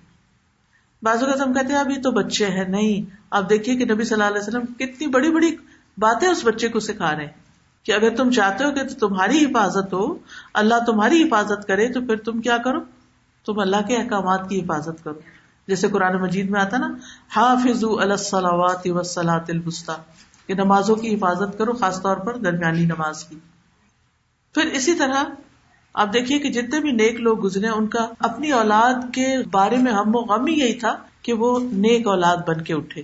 بعض اوقات ہم کہتے ہیں ابھی تو بچے ہیں، نہیں۔ آپ دیکھیے کہ نبی صلی اللہ علیہ وسلم کتنی بڑی بڑی باتیں اس بچے کو سکھا رہے ہیں کہ اگر تم چاہتے ہو کہ تمہاری حفاظت ہو، اللہ تمہاری حفاظت کرے، تو پھر تم کیا کرو؟ تم اللہ کے احکامات کی حفاظت کرو۔ جیسے قرآن مجید میں آتا نا حافظ الصلاوات وسلاۃ البسطی کہ نمازوں کی حفاظت کرو، خاص طور پر درمیانی نماز کی۔ پھر اسی طرح آپ دیکھیے کہ جتنے بھی نیک لوگ گزرے ان کا اپنی اولاد کے بارے میں ہم و غم ہی یہی تھا کہ وہ نیک اولاد بن کے اٹھے۔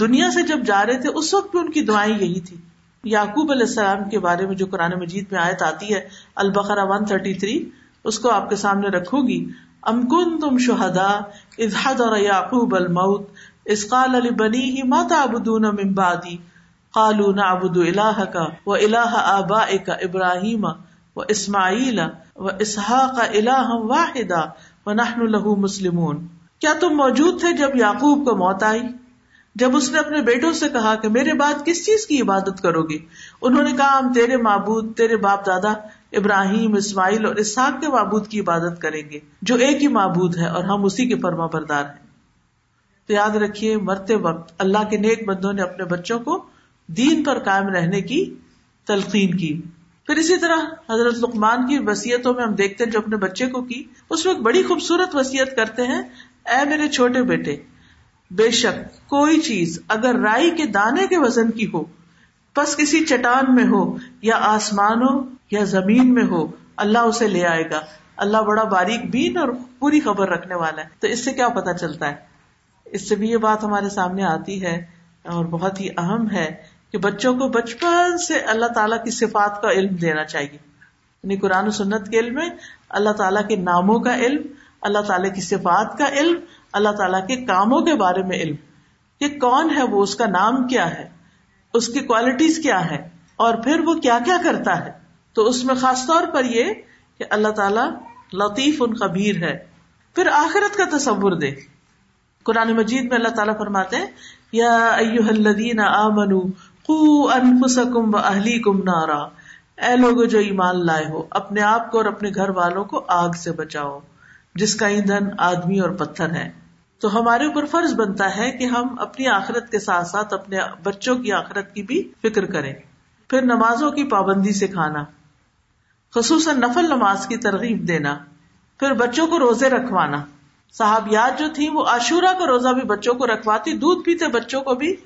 دنیا سے جب جا رہے تھے، اس وقت بھی ان کی دعائیں یہی تھی۔ یعقوب علیہ السلام کے بارے میں جو قرآن مجید میں آیت آتی ہے البقرا ون تھرٹی تھری اس کو آپ کے سامنے رکھوں گی۔ ام کن تم شہدا ازحد اور یعقوب الموت اس قال علی بنی ہی مات ابدون امبادی قالو نعبد الہ کا و الہ آبا کا ابراہیم۔ و اسماعیل و اسحاق الہ واحدا و نحن له مسلمون۔ کیا تم موجود تھے جب یعقوب کو موت آئی؟ جب اس نے اپنے بیٹوں سے کہا کہ میرے بعد کس چیز کی عبادت کرو گے؟ انہوں نے کہا، ہم تیرے معبود، تیرے باپ دادا ابراہیم، اسماعیل اور اسحاق کے معبود کی عبادت کریں گے، جو ایک ہی معبود ہے اور ہم اسی کے فرما بردار ہیں۔ تو یاد رکھیے، مرتے وقت اللہ کے نیک بندوں نے اپنے بچوں کو دین پر قائم رہنے کی تلقین کی۔ پھر اسی طرح حضرت لقمان کی وسیعتوں میں ہم دیکھتے ہیں جو اپنے بچے کو کی، اس میں ایک بڑی خوبصورت وسیعت کرتے ہیں، اے میرے چھوٹے بیٹے، بے شک کوئی چیز اگر رائی کے دانے کے وزن کی ہو بس کسی چٹان میں ہو، یا آسمان ہو یا زمین میں ہو، اللہ اسے لے آئے گا۔ اللہ بڑا باریک بین اور پوری خبر رکھنے والا ہے۔ تو اس سے کیا پتا چلتا ہے؟ اس سے بھی یہ بات ہمارے سامنے آتی ہے اور بہت ہی اہم ہے کہ بچوں کو بچپن سے اللہ تعالیٰ کی صفات کا علم دینا چاہیے۔ یعنی قرآن و سنت کے علم میں اللہ تعالیٰ کے ناموں کا علم، اللہ تعالیٰ کی صفات کا علم، اللہ تعالیٰ کے کاموں کے بارے میں علم۔ کہ کون ہے وہ، اس کا نام کیا ہے؟ اس کی کوالٹیز کیا ہے اور پھر وہ کیا کیا کرتا ہے؟ تو اس میں خاص طور پر یہ کہ اللہ تعالیٰ لطیف ان خبیر ہے۔ پھر آخرت کا تصور دے قرآن مجید میں اللہ تعالیٰ فرماتے ہیں، یا الذین آمنوا انفسکم و اہلیکم نارا۔ اے لوگ جو ایمان لائے ہو، اپنے آپ کو اور اپنے گھر والوں کو آگ سے بچاؤ، جس کا ایندھن آدمی اور پتھر ہے۔ تو ہمارے اوپر فرض بنتا ہے کہ ہم اپنی آخرت کے ساتھ ساتھ اپنے بچوں کی آخرت کی بھی فکر کریں۔ پھر نمازوں کی پابندی سکھانا خصوصاً نفل نماز کی ترغیب دینا۔ پھر بچوں کو روزے رکھوانا۔ صحابیات جو تھی، وہ عاشورہ کا روزہ بھی بچوں کو رکھواتی، دودھ پیتے بچوں کو بھی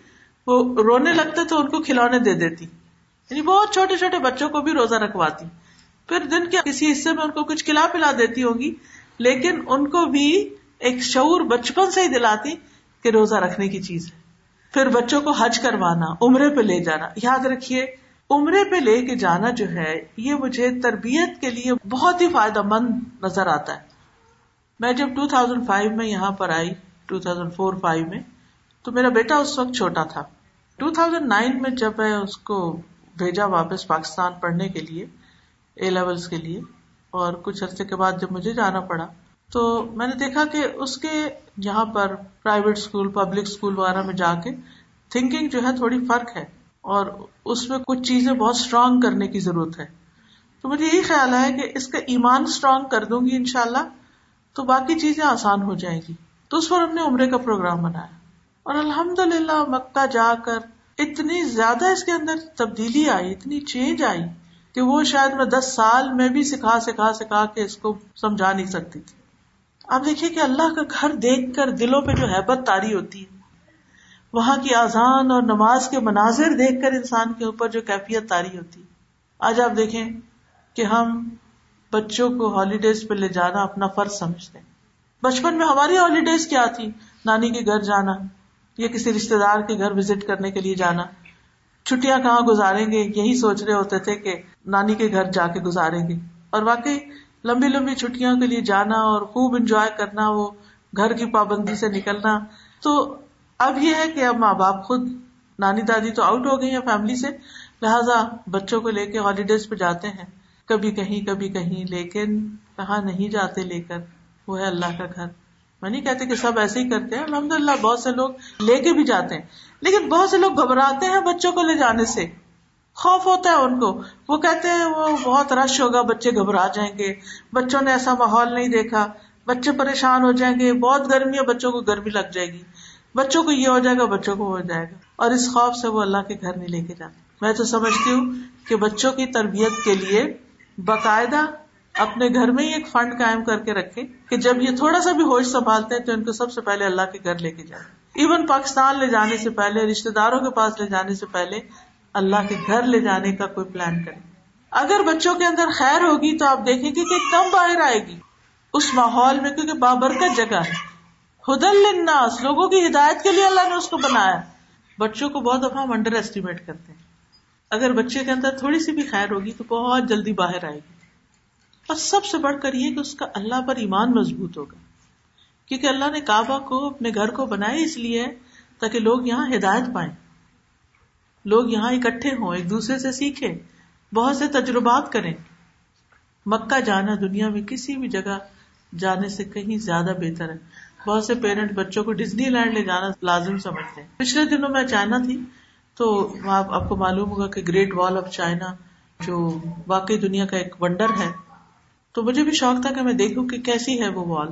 وہ رونے لگتے تو ان کو کھلونے دے دیتی۔ یعنی بہت چھوٹے چھوٹے بچوں کو بھی روزہ رکھواتی۔ پھر دن کے کسی حصے میں ان کو کچھ کھلا پلا دیتی ہوگی لیکن ان کو بھی ایک شعور بچپن سے ہی دلاتی کہ روزہ رکھنے کی چیز ہے۔ پھر بچوں کو حج کروانا، عمرے پہ لے جانا۔ یاد رکھیے، عمرے پہ لے کے جانا جو ہے، یہ مجھے تربیت کے لیے بہت ہی فائدہ مند نظر آتا ہے۔ میں جب ٹو تھاؤزینڈ فائیو میں یہاں پر آئی ٹو تھاؤزینڈ فور فائیو میں، تو میرا بیٹا اس وقت چھوٹا تھا۔ ٹو تھاؤزینڈ نائن میں جب میں اس کو بھیجا واپس پاکستان پڑھنے کے لیے اے لیولس کے لیے، اور کچھ عرصے کے بعد جب مجھے جانا پڑا، تو میں نے دیکھا کہ اس کے یہاں پر پرائیویٹ اسکول پبلک اسکول وغیرہ میں جا کے تھنکنگ جو ہے تھوڑی فرق ہے، اور اس میں کچھ چیزیں بہت اسٹرانگ کرنے کی ضرورت ہے۔ تو مجھے یہی خیال ہے کہ اس کا ایمان اسٹرانگ کر دوں گی ان شاء اللہ تو باقی چیزیں آسان ہو جائیں گی۔ تو اس پر ہم نے عمرے کا پروگرام بنایا۔ اور الحمد للہ مکہ جا کر اتنی زیادہ اس کے اندر تبدیلی آئی، اتنی چینج آئی کہ وہ شاید میں دس سال میں بھی سکھا سکھا سکھا کے اس کو سمجھا نہیں سکتی تھی۔ آپ دیکھیے کہ اللہ کا گھر دیکھ کر دلوں پہ جو حیبت تاری ہوتی ہے، وہاں کی آزان اور نماز کے مناظر دیکھ کر انسان کے اوپر جو کیفیت تاری ہوتی آج آپ دیکھیں کہ ہم بچوں کو ہالیڈیز پہ لے جانا اپنا فرض سمجھتے ہیں۔ بچپن میں ہماری ہالیڈیز کیا تھی؟ نانی کے گھر جانا۔ یا کسی رشتے دار کے گھر وزٹ کرنے کے لیے جانا۔ چھٹیاں کہاں گزاریں گے؟ یہی سوچ رہے ہوتے تھے کہ نانی کے گھر جا کے گزاریں گے۔ اور واقعی لمبی لمبی چھٹیاں کے لیے جانا اور خوب انجوائے کرنا، وہ گھر کی پابندی سے نکلنا۔ تو اب یہ ہے کہ اب ماں باپ خود، نانی دادی تو آؤٹ ہو گئی ہیں فیملی سے، لہٰذا بچوں کو لے کے ہالیڈیز پہ جاتے ہیں۔ کبھی کہیں کبھی کہیں، لیکن کہاں نہیں جاتے لے کر، وہ ہے اللہ کا گھر۔ میں نہیں کہتے کہ سب ایسے ہی کرتے ہیں الحمد للہ بہت سے لوگ لے کے بھی جاتے ہیں۔ لیکن بہت سے لوگ گھبراتے ہیں بچوں کو لے جانے سے۔ خوف ہوتا ہے ان کو۔ وہ کہتے ہیں وہ بہت رش ہوگا، بچے گھبرا جائیں گے۔ بچوں نے ایسا ماحول نہیں دیکھا۔ بچے پریشان ہو جائیں گے۔ بہت گرمی ہے، بچوں کو گرمی لگ جائے گی۔ بچوں کو یہ ہو جائے گا، بچوں کو ہو جائے گا۔ اور اس خوف سے وہ اللہ کے گھر نہیں لے کے جاتے۔ میں تو سمجھتی ہوں کہ بچوں کی تربیت کے لیے باقاعدہ اپنے گھر میں ہی ایک فنڈ قائم کر کے رکھے کہ جب یہ تھوڑا سا بھی ہوش سنبھالتے ہیں تو ان کو سب سے پہلے اللہ کے گھر لے کے جائیں۔ ایون پاکستان لے جانے سے پہلے رشتے داروں کے پاس لے جانے سے پہلے اللہ کے گھر لے جانے کا کوئی پلان کرے اگر بچوں کے اندر خیر ہوگی تو آپ دیکھیں گے کہ کم باہر آئے گی۔ اس ماحول میں کیونکہ بابرکت جگہ ہے۔ ہدل الناس لوگوں کی ہدایت کے لیے اللہ نے اس کو بنایا۔ بچوں کو بہت دفعہ ہم انڈر ایسٹیمیٹ کرتے ہیں۔ اگر بچے کے اندر تھوڑی سی بھی خیر ہوگی تو بہت جلدی باہر آئے گی۔ اور سب سے بڑھ کر یہ کہ اس کا اللہ پر ایمان مضبوط ہوگا۔ کیونکہ اللہ نے کعبہ کو، اپنے گھر کو بنایا اس لیے تاکہ لوگ یہاں ہدایت پائیں۔ لوگ یہاں اکٹھے ہوں، ایک دوسرے سے سیکھیں، بہت سے تجربات کریں۔ مکہ جانا دنیا میں کسی بھی جگہ جانے سے کہیں زیادہ بہتر ہے۔ بہت سے پیرنٹ بچوں کو ڈزنی لینڈ لے جانا لازم سمجھتے ہیں۔ پچھلے دنوں میں چائنا تھی، تو وہاں آپ کو معلوم ہوگا کہ گریٹ وال آف چائنا جو واقعی دنیا کا ایک ونڈر ہے۔ تو مجھے بھی شوق تھا کہ میں دیکھوں کہ کیسی ہے وہ وال۔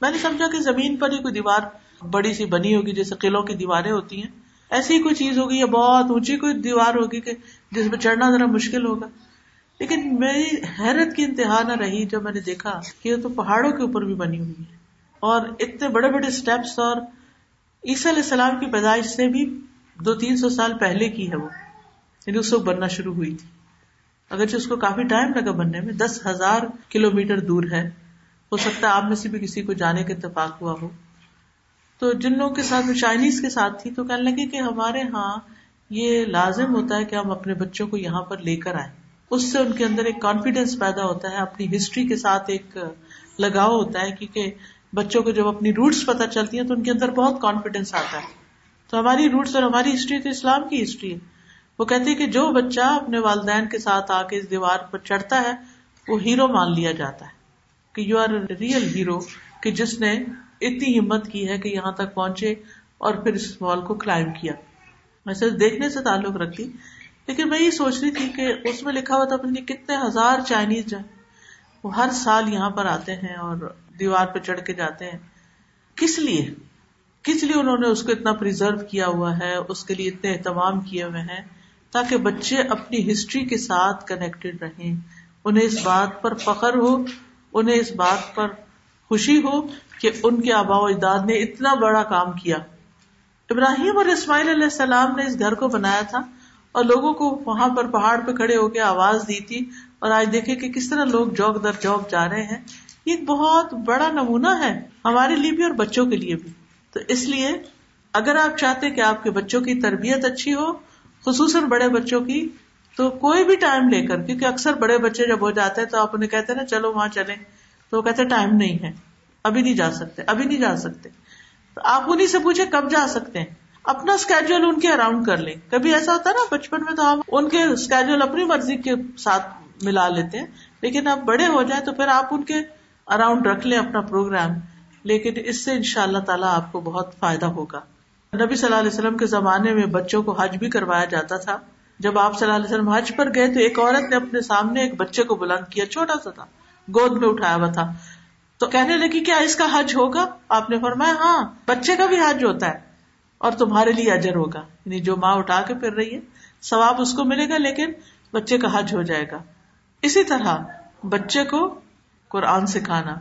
میں نے سمجھا کہ زمین پر ہی کوئی دیوار بڑی سی بنی ہوگی جیسے قلعوں کی دیواریں ہوتی ہیں۔ ایسی ہی کوئی چیز ہوگی یا بہت اونچی کوئی دیوار ہوگی کہ جس میں چڑھنا ذرا مشکل ہوگا۔ لیکن میری حیرت کی انتہا نہ رہی جب میں نے دیکھا کہ یہ تو پہاڑوں کے اوپر بھی بنی ہوئی ہے اور اتنے بڑے بڑے اسٹیپس اور عیسی علیہ السلام کی پیدائش سے بھی دو تین سو سال پہلے کی ہے وہ۔ یعنی اس وقت بننا شروع ہوئی تھی۔ اگرچہ اس کو کافی ٹائم لگا بننے میں، دس ہزار کلو میٹر دور ہے۔ ہو سکتا ہے آپ میں سے بھی کسی کو جانے کا اتفاق ہوا ہو۔ تو جن لوگوں کے ساتھ چائنیز کے ساتھ تھی، تو کہنے لگے کہ ہمارے ہاں یہ لازم ہوتا ہے کہ ہم اپنے بچوں کو یہاں پر لے کر آئیں۔ اس سے ان کے اندر ایک کانفیڈینس پیدا ہوتا ہے، اپنی ہسٹری کے ساتھ ایک لگاؤ ہوتا ہے، کیونکہ بچوں کو جب اپنی روٹس پتہ چلتی ہیں، تو ان کے اندر بہت کانفیڈینس آتا ہے۔ تو ہماری روٹس اور ہماری ہسٹری تو اسلام کی ہسٹری ہے۔ وہ کہتے کہ جو بچہ اپنے والدین کے ساتھ آ کے اس دیوار پر چڑھتا ہے، وہ ہیرو مان لیا جاتا ہے کہ یو آر ریئل ہیرو کہ جس نے اتنی ہمت کی ہے کہ یہاں تک پہنچے اور پھر اس وال کو کلائم کیا۔ ویسے دیکھنے سے تعلق رکھتی، لیکن میں یہ سوچ رہی تھی کہ اس میں لکھا ہوا تھا اپنی کتنے ہزار چائنیز جائیں وہ ہر سال یہاں پر آتے ہیں اور دیوار پہ چڑھ کے جاتے ہیں۔ کس لیے؟ کس لیے انہوں نے اس کو اتنا پرزرو کیا ہوا ہے؟ اس کے لیے اتنے اہتمام کیے ہوئے ہیں؟ تاکہ بچے اپنی ہسٹری کے ساتھ کنیکٹڈ رہیں۔ انہیں اس بات پر فخر ہو، انہیں اس بات پر خوشی ہو کہ ان کے آبا و اجداد نے اتنا بڑا کام کیا۔ ابراہیم اور اسماعیل علیہ السلام نے اس گھر کو بنایا تھا اور لوگوں کو وہاں پر پہاڑ پہ کھڑے ہو کے آواز دی تھی اور آج دیکھے کہ کس طرح لوگ جوک در جوک جا رہے ہیں۔ یہ ایک بہت بڑا نمونہ ہے ہمارے لیے بھی اور بچوں کے لیے بھی۔ تو اس لیے اگر آپ چاہتے کہ آپ کے بچوں کی تربیت اچھی ہو خصوصاً بڑے بچوں کی، تو کوئی بھی ٹائم لے کر، کیونکہ اکثر بڑے بچے جب ہو جاتے ہیں تو آپ انہیں کہتے نا، چلو وہاں چلے تو وہ کہتے ٹائم نہیں ہے۔ ابھی نہیں جا سکتے، ابھی نہیں جا سکتے۔ تو آپ انہیں سے پوچھے کب جا سکتے ہیں۔ اپنا اسکیجول ان کے اراؤنڈ کر لیں۔ کبھی ایسا ہوتا ہے نا، بچپن میں تو ہم ان کے اسکیجول اپنی مرضی کے ساتھ ملا لیتے ہیں۔ لیکن اب بڑے ہو جائیں تو پھر آپ ان کے اراؤنڈ رکھ لیں اپنا پروگرام لیکن اس سے ان شاء اللہ تعالیٰ آپ کو بہت فائدہ ہوگا۔ نبی صلی اللہ علیہ وسلم کے زمانے میں بچوں کو حج بھی کروایا جاتا تھا۔ جب آپ صلی اللہ علیہ وسلم حج پر گئے تو ایک عورت نے اپنے سامنے ایک بچے کو بلند کیا، چھوٹا سا تھا، گود میں اٹھایا ہوا تھا۔ تو کہنے لگی، کیا اس کا حج ہوگا؟ آپ نے فرمایا ہاں بچے کا بھی حج ہوتا ہے اور تمہارے لیے اجر ہوگا۔ یعنی جو ماں اٹھا کے پھر رہی ہے، ثواب اس کو ملے گا، لیکن بچے کا حج ہو جائے گا۔ اسی طرح بچے کو قرآن سکھانا۔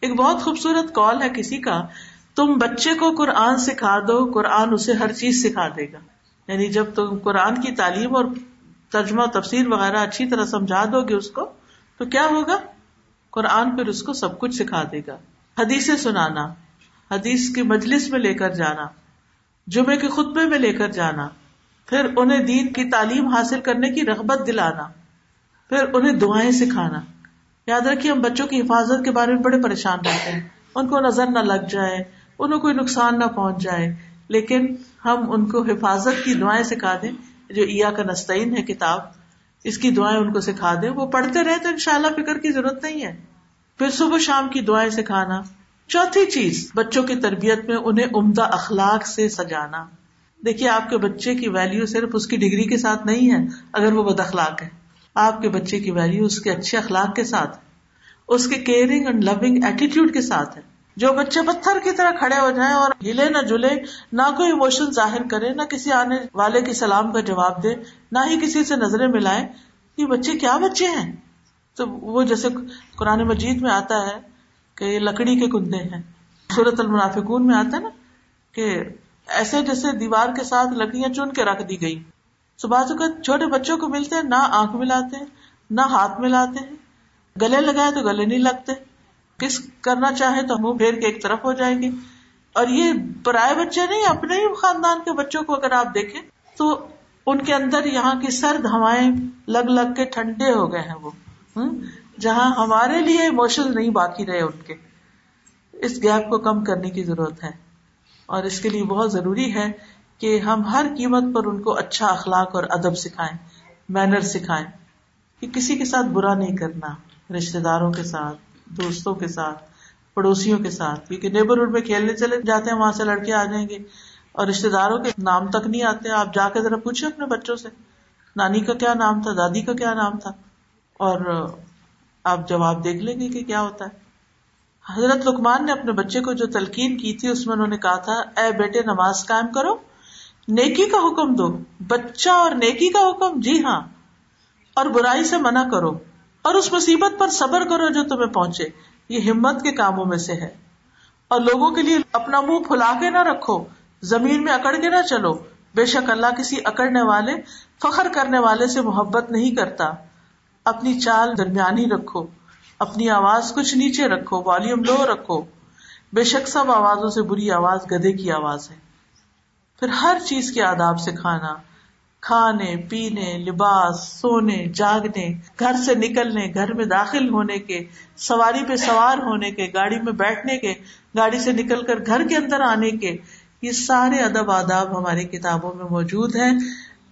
ایک بہت خوبصورت کال ہے کسی کا تم بچے کو قرآن سکھا دو، قرآن اسے ہر چیز سکھا دے گا۔ یعنی جب تم قرآن کی تعلیم اور ترجمہ تفسیر وغیرہ اچھی طرح سمجھا دو گے اس کو، تو کیا ہوگا؟ قرآن پھر اس کو سب کچھ سکھا دے گا۔ حدیث سنانا، حدیث کی مجلس میں لے کر جانا، جمعے کے خطبے میں لے کر جانا، پھر انہیں دین کی تعلیم حاصل کرنے کی رغبت دلانا، پھر انہیں دعائیں سکھانا۔ یاد رکھیے، ہم بچوں کی حفاظت کے بارے میں بڑے پریشان رہتے ہیں۔ ان کو نظر نہ لگ جائے۔ انہیں کوئی نقصان نہ پہنچ جائے۔ لیکن ہم ان کو حفاظت کی دعائیں سکھا دیں، جو ایا کا نستعین ہے کتاب، اس کی دعائیں ان کو سکھا دیں۔ وہ پڑھتے رہے تو ان شاء اللہ فکر کی ضرورت نہیں ہے۔ پھر صبح شام کی دعائیں سکھانا۔ چوتھی چیز، بچوں کی تربیت میں انہیں عمدہ اخلاق سے سجانا۔ دیکھیے، آپ کے بچے کی ویلو صرف اس کی ڈگری کے ساتھ نہیں ہے، اگر وہ بد اخلاق ہے آپ کے بچے کی ویلو اس کے اچھے اخلاق کے ساتھ، اس کے کیئرنگ اینڈ لونگ ایٹیٹیوڈ کے ساتھ ہے۔ جو بچے پتھر کی طرح کھڑے ہو جائیں اور ہلے نہ جلے، نہ کوئی اموشن ظاہر کرے، نہ کسی آنے والے کے سلام کا جواب دے، نہ ہی کسی سے نظریں ملائے یہ بچے کیا بچے ہیں؟ تو وہ جیسے قرآن مجید میں آتا ہے کہ یہ لکڑی کے کندے ہیں۔ صورت المنافقون میں آتا ہے نا کہ ایسے جیسے دیوار کے ساتھ لکڑیاں چن کے رکھ دی گئی بازو کا چھوٹے بچوں کو ملتے ہیں، نہ آنکھ ملاتے ہیں، نہ ہاتھ ملاتے ہیں۔ گلے لگائے تو گلے نہیں لگتے۔ کس کرنا چاہے تو منہ پھیر کے ایک طرف ہو جائیں گے اور یہ پرائے بچے نہیں، اپنے ہی خاندان کے بچوں کو اگر آپ دیکھیں تو ان کے اندر یہاں کی سرد ہوائیں لگ لگ کے ٹھنڈے ہو گئے ہیں وہ۔ جہاں ہمارے لیے ایموشن نہیں، باقی رہے ان کے۔ اس گیپ کو کم کرنے کی ضرورت ہے۔ اور اس کے لیے بہت ضروری ہے کہ ہم ہر قیمت پر ان کو اچھا اخلاق اور ادب سکھائیں، مینر سکھائیں کہ کسی کے ساتھ برا نہیں کرنا رشتے داروں کے ساتھ دوستوں کے ساتھ، پڑوسیوں کے ساتھ، کیونکہ نیبرہڈ میں کھیلنے چلے جاتے ہیں، وہاں سے لڑکے آ جائیں گے۔ اور رشتے داروں کے نام تک نہیں آتے، آپ جا کے ذرا پوچھیں اپنے بچوں سے۔ نانی کا کیا نام تھا؟ دادی کا کیا نام تھا؟ اور آپ جواب دیکھ لیں گے کہ کیا ہوتا ہے۔ حضرت لکمان نے اپنے بچے کو جو تلقین کی تھی، اس میں انہوں نے کہا تھا، اے بیٹے، نماز قائم کرو، نیکی کا حکم دو۔ بچہ اور نیکی کا حکم جی ہاں اور برائی سے منع کرو۔ اور اس مصیبت پر صبر کرو جو تمہیں پہنچے۔ یہ ہمت کے کاموں میں سے ہے۔ اور لوگوں کے لیے اپنا منہ پھلا کے نہ رکھو۔ زمین میں اکڑ کے نہ چلو۔ بے شک اللہ کسی اکڑنے والے، فخر کرنے والے سے محبت نہیں کرتا۔ اپنی چال درمیانی رکھو۔ اپنی آواز کچھ نیچے رکھو۔ والیوم لو رکھو۔ بے شک سب آوازوں سے بری آواز گدے کی آواز ہے۔ پھر ہر چیز کے آداب سے کھانا۔ کھانے، پینے، لباس، سونے، جاگنے، گھر سے نکلنے، گھر میں داخل ہونے کے، سواری پہ سوار ہونے کے، گاڑی میں بیٹھنے کے، گاڑی سے نکل کر گھر کے اندر آنے کے، یہ سارے ادب آداب ہماری کتابوں میں موجود ہیں۔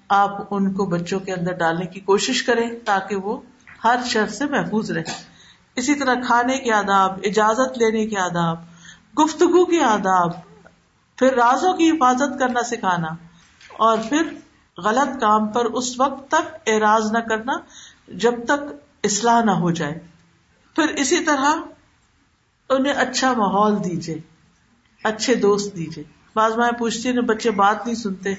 آپ ان کو بچوں کے اندر ڈالنے کی کوشش کریں تاکہ وہ ہر شر سے محفوظ رہے اسی طرح کھانے کے آداب، اجازت لینے کے آداب، گفتگو کے آداب، پھر رازوں کی حفاظت کرنا سکھانا اور پھر غلط کام پر اس وقت تک اعراض نہ کرنا جب تک اصلاح نہ ہو جائے۔ پھر اسی طرح انہیں اچھا ماحول دیجیے اچھے دوست دیجیے بعض مائیں پوچھتی ہیں بچے بات نہیں سنتے۔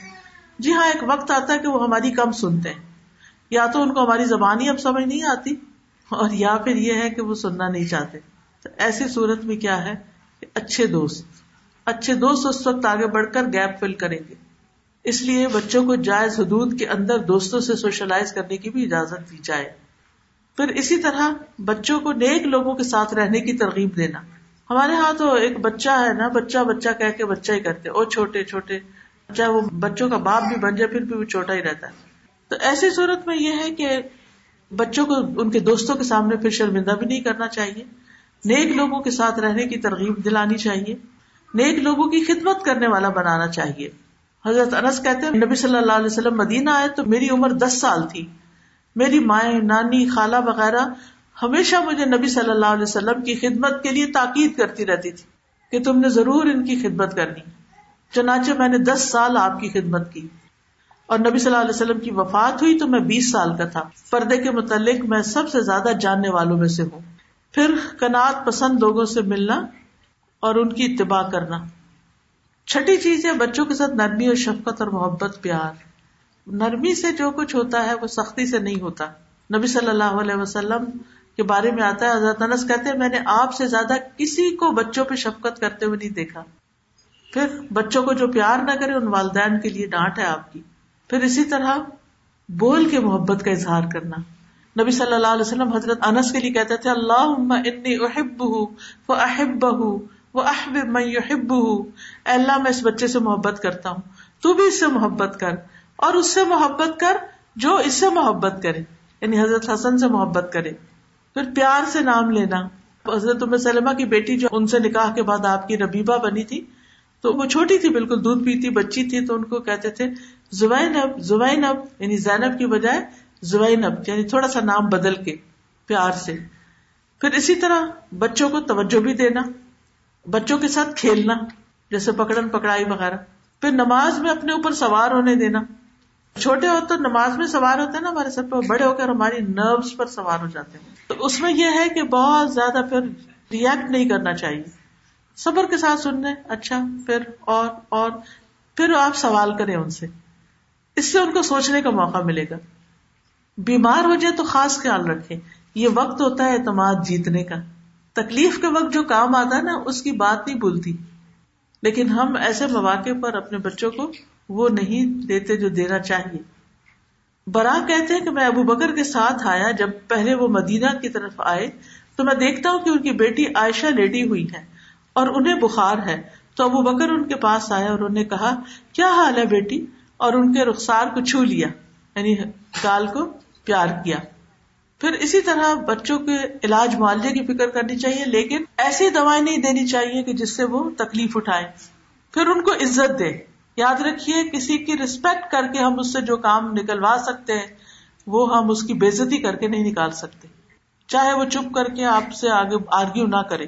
جی ہاں ایک وقت آتا ہے کہ وہ ہماری کم سنتے ہیں۔ یا تو ان کو ہماری زبان ہی اب سمجھ نہیں آتی، اور یا پھر یہ ہے کہ وہ سننا نہیں چاہتے۔ تو ایسی صورت میں کیا ہے کہ اچھے دوست اچھے دوست اس وقت آگے بڑھ کر گیپ فل کریں گے۔ اس لیے بچوں کو جائز حدود کے اندر دوستوں سے سوشلائز کرنے کی بھی اجازت دی جائے۔ پھر اسی طرح بچوں کو نیک لوگوں کے ساتھ رہنے کی ترغیب دینا۔ ہمارے یہاں تو ایک بچہ ہے نا، بچہ بچہ کہہ کے بچہ ہی کرتے، اور چھوٹے چھوٹے۔ چاہے وہ بچوں کا باپ بھی بن جائے، پھر بھی وہ چھوٹا ہی رہتا ہے۔ تو ایسی صورت میں یہ ہے کہ بچوں کو ان کے دوستوں کے سامنے پھر شرمندہ بھی نہیں کرنا چاہیے۔ نیک لوگوں کے ساتھ رہنے کی ترغیب دلانی چاہیے۔ نیک لوگوں کی خدمت کرنے والا بنانا چاہیے۔ حضرت انس کہتے ہیں، نبی صلی اللہ علیہ وسلم مدینہ آئے تو میری عمر دس سال تھی۔ میری مائیں، نانی، خالہ وغیرہ ہمیشہ مجھے نبی صلی اللہ علیہ وسلم کی خدمت کے لیے تاکید کرتی رہتی تھی کہ تم نے ضرور ان کی خدمت کرنی۔ چنانچہ میں نے دس سال آپ کی خدمت کی۔ اور نبی صلی اللہ علیہ وسلم کی وفات ہوئی تو میں بیس سال کا تھا۔ پردے کے متعلق میں سب سے زیادہ جاننے والوں میں سے ہوں۔ پھر کنات پسند لوگوں سے ملنا اور ان کی اتباع کرنا۔ چھٹی چیز ہے بچوں کے ساتھ نرمی اور شفقت اور محبت، پیار۔ نرمی سے جو کچھ ہوتا ہے وہ سختی سے نہیں ہوتا۔ نبی صلی اللہ علیہ وسلم کے بارے میں آتا ہے، حضرت انس کہتے ہیں، میں نے آپ سے زیادہ کسی کو بچوں پہ شفقت کرتے ہوئے نہیں دیکھا۔ پھر بچوں کو جو پیار نہ کرے، ان والدین کے لیے ڈانٹ ہے آپ کی۔ پھر اسی طرح بول کے محبت کا اظہار کرنا۔ نبی صلی اللہ علیہ وسلم حضرت انس کے لیے کہتے تھے اللہ انی احب وہ احب وہ احب میں یحب اے اللہ، میں اس بچے سے محبت کرتا ہوں۔ تو بھی اس سے محبت کر۔ اور اس سے محبت کر جو اس سے محبت کرے۔ یعنی حضرت حسن سے محبت کرے۔ پھر پیار سے نام لینا۔ حضرت سلمہ کی بیٹی جو ان سے نکاح کے بعد آپ کی ربیبہ بنی تھی، تو وہ چھوٹی تھی، بالکل دودھ پیتی، بچی تھی، تو ان کو کہتے تھے زبین اب زبین اب یعنی زینب کی بجائے زبین اب یعنی تھوڑا سا نام بدل کے، پیار سے۔ پھر اسی طرح بچوں کو توجہ بھی دینا۔ بچوں کے ساتھ کھیلنا، جیسے پکڑن، پکڑائی وغیرہ۔ پھر نماز میں اپنے اوپر سوار ہونے دینا۔ چھوٹے ہو تو نماز میں سوار ہوتے ہیں نا ہمارے سر پہ بڑے ہو کر ہماری نروس پر سوار ہو جاتے ہیں۔ تو اس میں یہ ہے کہ بہت زیادہ پھر ریئیکٹ نہیں کرنا چاہیے۔ صبر کے ساتھ سننے اچھا پھر اور اور، پھر آپ سوال کریں ان سے۔ اس سے ان کو سوچنے کا موقع ملے گا۔ بیمار ہو جائے تو خاص خیال رکھے یہ وقت ہوتا ہے اعتماد جیتنے کا۔ تکلیف کے وقت جو کام آتا ہے نا، اس کی بات نہیں بھولتی۔ لیکن ہم ایسے مواقع پر اپنے بچوں کو وہ نہیں دیتے جو دینا چاہیے۔ برا کہتے ہیں کہ میں ابو بکر کے ساتھ آیا، جب پہلے وہ مدینہ کی طرف آئے، تو میں دیکھتا ہوں کہ ان کی بیٹی عائشہ لیٹی ہوئی ہے اور انہیں بخار ہے۔ تو ابو بکر ان کے پاس آیا اور انہوں نے کہا، کیا حال ہے بیٹی؟ اور ان کے رخسار کو چھو لیا یعنی گال کو پیار کیا۔ پھر اسی طرح بچوں کے علاج معالجے کی فکر کرنی چاہیے، لیکن ایسی دوائیں نہیں دینی چاہیے کہ جس سے وہ تکلیف اٹھائے پھر ان کو عزت دے یاد رکھیے، کسی کی ریسپیکٹ کر کے ہم اس سے جو کام نکلوا سکتے ہیں، وہ ہم اس کی بےزتی کر کے نہیں نکال سکتے۔ چاہے وہ چپ کر کے آپ سے آگے آرگیو نہ کرے۔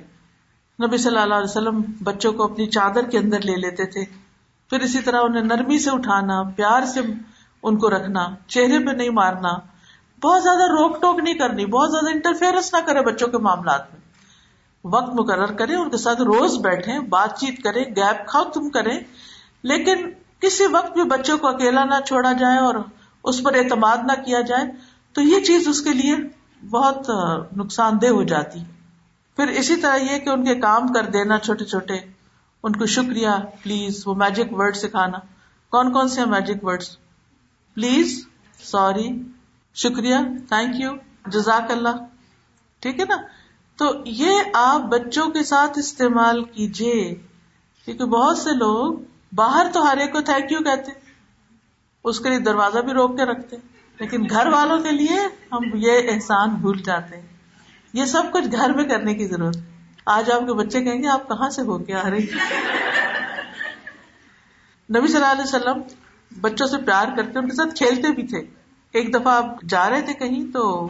نبی صلی اللہ علیہ وسلم بچوں کو اپنی چادر کے اندر لے لیتے تھے۔ پھر اسی طرح انہیں نرمی سے اٹھانا، پیار سے ان کو رکھنا، چہرے پہ نہیں مارنا۔ بہت زیادہ روک ٹوک نہیں کرنی، بہت زیادہ انٹرفیئرنس نہ کرے بچوں کے معاملات میں۔ وقت مقرر کرے ان کے ساتھ روز بیٹھے بات چیت کرے گیپ کھاؤ، تم کرے لیکن کسی وقت بھی بچوں کو اکیلا نہ چھوڑا جائے اور اس پر اعتماد نہ کیا جائے، تو یہ چیز اس کے لیے بہت نقصان دہ ہو جاتی۔ پھر اسی طرح یہ کہ ان کے کام کر دینا چھوٹے چھوٹے، ان کو شکریہ پلیز وہ میجک ورڈ سکھانا۔ کون کون سے میجک ورڈ پلیز سوری شکریہ تھینک یو جزاک اللہ۔ ٹھیک ہے نا؟ تو یہ آپ بچوں کے ساتھ استعمال کیجیے کیونکہ بہت سے لوگ باہر تو ہر ایک کو تھینک یو کہتے اس کے لیے دروازہ بھی روک کے رکھتے لیکن گھر والوں کے لیے ہم یہ احسان بھول جاتے ہیں۔ یہ سب کچھ گھر میں کرنے کی ضرورت آج آپ کے بچے کہیں گے، آپ کہاں سے ہو کے آ رہی نبی صلی اللہ علیہ وسلم بچوں سے پیار کرتے ان کے ساتھ کھیلتے بھی تھے۔ ایک دفعہ آپ جا رہے تھے کہیں تو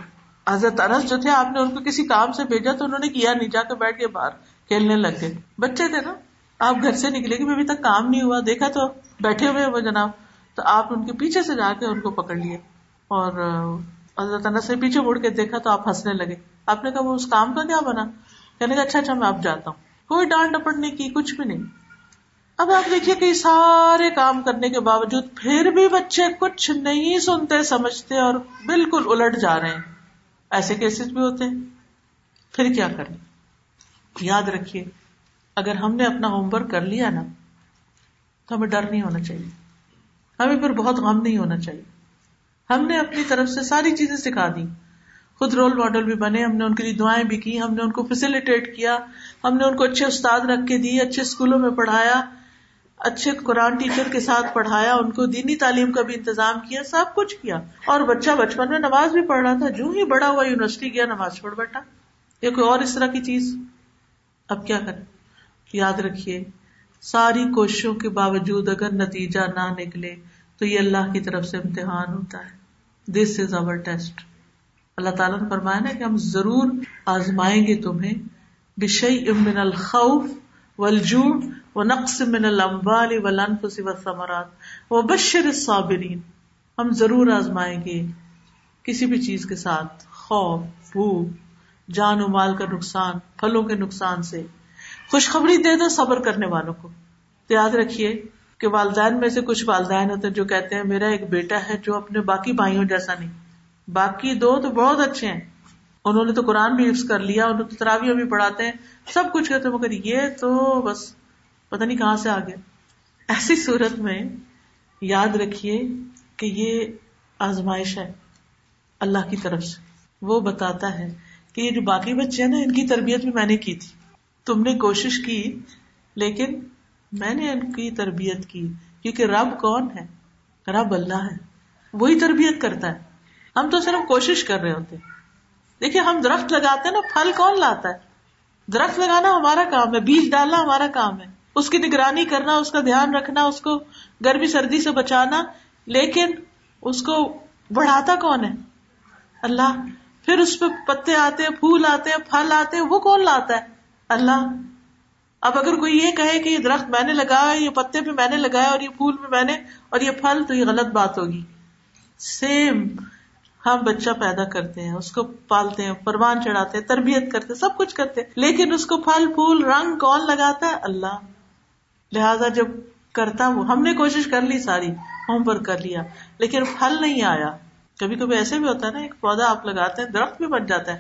حضرت انس جو تھے، آپ نے ان کو کسی کام سے بھیجا تو انہوں نے کیا نہیں، جا کے بیٹھ کے باہر کھیلنے لگ گئے۔ بچے تھے نا، آپ گھر سے نکلے کہ ابھی تک کام نہیں ہوا، دیکھا تو بیٹھے ہوئے وہ جناب۔ تو آپ ان کے پیچھے سے جا کے ان کو پکڑ لیے۔ اور حضرت انس سے پیچھے مڑ کے دیکھا تو آپ ہنسنے لگے۔ آپ نے کہا، وہ اس کام کا کیا بنا؟ کہنے کا اچھا اچھا میں آپ جاتا ہوں۔ کوئی ڈانٹ ڈپٹ نہیں کی کچھ بھی نہیں۔ اب آپ دیکھیے کہ سارے کام کرنے کے باوجود پھر بھی بچے کچھ نہیں سنتے، سمجھتے اور بالکل الٹ جا رہے ہیں۔ ایسے کیسز بھی ہوتے ہیں۔ پھر کیا کریں؟ یاد رکھیے، اگر ہم نے اپنا ہوم ورک کر لیا نا، تو ہمیں ڈر نہیں ہونا چاہیے۔ ہمیں پھر بہت غم نہیں ہونا چاہیے۔ ہم نے اپنی طرف سے ساری چیزیں سکھا دی خود رول ماڈل بھی بنے، ہم نے ان کے لیے دعائیں بھی کی، ہم نے ان کو فیسلٹیٹ کیا، ہم نے ان کو اچھے استاد رکھ کے دی، اچھے اسکولوں میں پڑھایا۔ اچھے قرآن ٹیچر کے ساتھ پڑھایا، ان کو دینی تعلیم کا بھی انتظام کیا، سب کچھ کیا۔ اور بچہ بچپن میں نماز بھی پڑھ رہا تھا، جو ہی بڑا ہوا یونیورسٹی گیا، نماز پڑھ بیٹھا۔ یا کوئی اور اس طرح کی چیز؟ اب کیا کریں؟ یاد رکھیے، ساری کوششوں کے باوجود اگر نتیجہ نہ نکلے، تو یہ اللہ کی طرف سے امتحان ہوتا ہے۔ دس از اوور ٹیسٹ اللہ تعالیٰ نے فرمایا نا کہ ہم ضرور آزمائیں گے تمہیں۔ بشئی امن الخوف والجوع وہ نقص من المبال والانفس والثمرات. وہ بشر الصابرین. ہم ضرور آزمائیں گے کسی بھی چیز کے ساتھ، خوف، بھوک، جان و مال کا نقصان، پھلوں کے نقصان سے۔ خوشخبری دے دو صبر کرنے والوں کو۔ تو یاد رکھیے کہ والدین میں سے کچھ والدین ہوتے ہیں جو کہتے ہیں، میرا ایک بیٹا ہے جو اپنے باقی بھائیوں جیسا نہیں۔ باقی دو تو بہت اچھے ہیں۔ انہوں نے تو قرآن بھی حفظ کر لیا، انہوں نے تراویوں بھی پڑھاتے ہیں، سب کچھ کہتے ہیں، مگر یہ تو بس پتا نہیں کہاں سے آ گیا۔ ایسی صورت میں یاد رکھیے کہ یہ آزمائش ہے اللہ کی طرف سے۔ وہ بتاتا ہے کہ یہ جو باقی بچے ہیں نا، ان کی تربیت بھی میں نے کی تھی۔ تم نے کوشش کی، لیکن میں نے ان کی تربیت کی۔ کیونکہ رب کون ہے؟ رب اللہ ہے۔ وہی تربیت کرتا ہے۔ ہم تو صرف کوشش کر رہے ہوتے۔ دیکھیے، ہم درخت لگاتے ہیں نا، پھل کون لاتا ہے؟ درخت لگانا ہمارا کام ہے، بیج ڈالنا ہمارا کام ہے۔ اس کی نگرانی کرنا، اس کا دھیان رکھنا، اس کو گرمی سردی سے بچانا، لیکن اس کو بڑھاتا کون ہے؟ اللہ۔ پھر اس پہ پتے آتے ہیں، پھول آتے ہیں، پھل آتے ہیں، وہ کون لاتا ہے؟ اللہ۔ اب اگر کوئی یہ کہے کہ یہ درخت میں نے لگایا، یہ پتے بھی میں نے لگایا اور یہ پھول بھی میں نے اور یہ پھل، تو یہ غلط بات ہوگی۔ سیم ہم بچہ پیدا کرتے ہیں، اس کو پالتے ہیں، پروان چڑھاتے ہیں، تربیت کرتے سب کچھ کرتے لیکن اس کو پھل، پھول، رنگ کون لگاتا ہے؟ اللہ۔ لہذا جب کرتا وہ، ہم نے کوشش کر لی ساری، ہوم ورک کر لیا، لیکن پھل نہیں آیا۔ کبھی کبھی ایسے بھی ہوتا ہے نا، ایک پودا آپ لگاتے ہیں، درخت بھی بن جاتا ہے،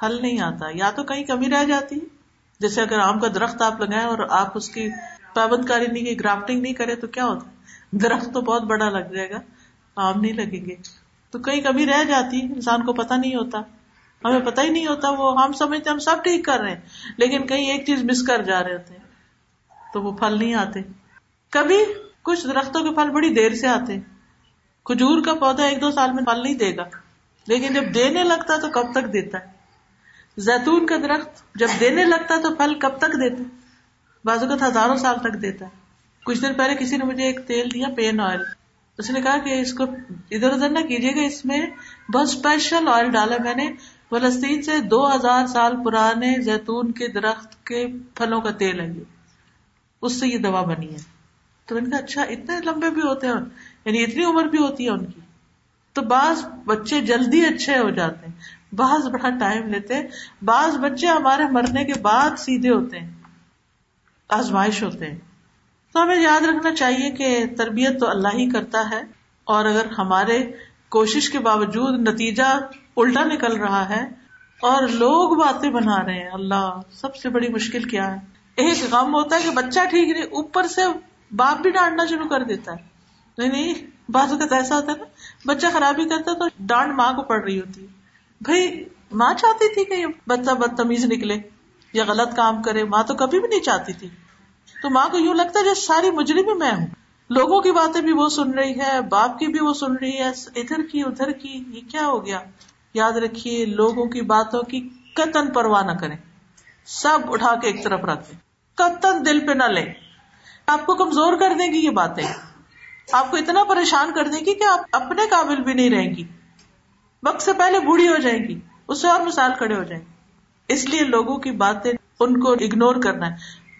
پھل نہیں آتا۔ یا تو کہیں کمی رہ جاتی ہے۔ جیسے اگر آم کا درخت آپ لگائیں اور آپ اس کی پابند کاری نہیں کی گرافٹنگ نہیں کرے تو کیا ہوتا ہے؟ درخت تو بہت بڑا لگ جائے گا، آم نہیں لگیں گے۔ تو کہیں کمی رہ جاتی انسان کو پتا نہیں ہوتا۔ ہمیں پتا ہی نہیں ہوتا، وہ ہم سمجھتے ہم سب ٹھیک کر رہے ہیں، لیکن کہیں ایک چیز مس کر جا رہے ہوتے ہیں۔ تو وہ پھل نہیں آتے۔ کبھی کچھ درختوں کے پھل بڑی دیر سے آتے۔ کھجور کا پودا ایک دو سال میں پھل نہیں دے گا۔ لیکن جب دینے لگتا تو کب تک دیتا ہے؟ زیتون کا درخت جب دینے لگتا تو پھل کب تک دیتا بازو کا ہزاروں سال تک دیتا ہے۔ کچھ دن پہلے کسی نے مجھے ایک تیل دیا، پین آئل اس نے کہا کہ اس کو ادھر ادھر نہ کیجیے گا، اس میں بہت اسپیشل آئل ڈالا میں نے۔ فلسطین سے دو ہزار سال پرانے زیتون کے درخت کے پھلوں کا تیل ہے اس سے یہ دوا بنی ہے۔ تو ان کا اچھا اتنے لمبے بھی ہوتے ہیں یعنی اتنی عمر بھی ہوتی ہے ان کی۔ تو بعض بچے جلدی اچھے ہو جاتے ہیں۔ بعض بڑا ٹائم لیتے ہیں۔ بعض بچے ہمارے مرنے کے بعد سیدھے ہوتے ہیں۔ آزمائش ہوتے ہیں۔ تو ہمیں یاد رکھنا چاہیے کہ تربیت تو اللہ ہی کرتا ہے۔ اور اگر ہمارے کوشش کے باوجود نتیجہ الٹا نکل رہا ہے اور لوگ باتیں بنا رہے ہیں، اللہ، سب سے بڑی مشکل کیا ہے؟ ایک غم ہوتا ہے کہ بچہ ٹھیک نہیں، اوپر سے باپ بھی ڈانٹنا شروع کر دیتا ہے۔ نہیں نہیں، بعض اوقات ایسا ہوتا ہے نا، بچہ خرابی کرتا تو ڈانٹ ماں کو پڑ رہی ہوتی ہے۔ بھائی، ماں چاہتی تھی کہ بچہ بدتمیز نکلے یا غلط کام کرے، ماں تو کبھی بھی نہیں چاہتی تھی۔ تو ماں کو یوں لگتا ہے جیسے ساری مجرم بھی میں ہوں۔ لوگوں کی باتیں بھی وہ سن رہی ہے باپ کی بھی وہ سن رہی ہے ادھر کی ادھر کی، یہ کیا ہو گیا؟ یاد رکھیے، لوگوں کی باتوں کی کتن پرواہ نہ کریں۔ سب اٹھا کے ایک طرف رکھیں کتن دل پہ نہ لیں آپ کو کمزور کر دیں گی یہ باتیں۔ آپ کو اتنا پریشان کر دیں گی کہ آپ اپنے قابل بھی نہیں رہیں گی۔ وقت سے پہلے بوڑھی ہو جائیں گی، اس سے اور مثال کھڑے ہو جائیں گے۔ اس لیے لوگوں کی باتیں، ان کو اگنور کرنا ہے۔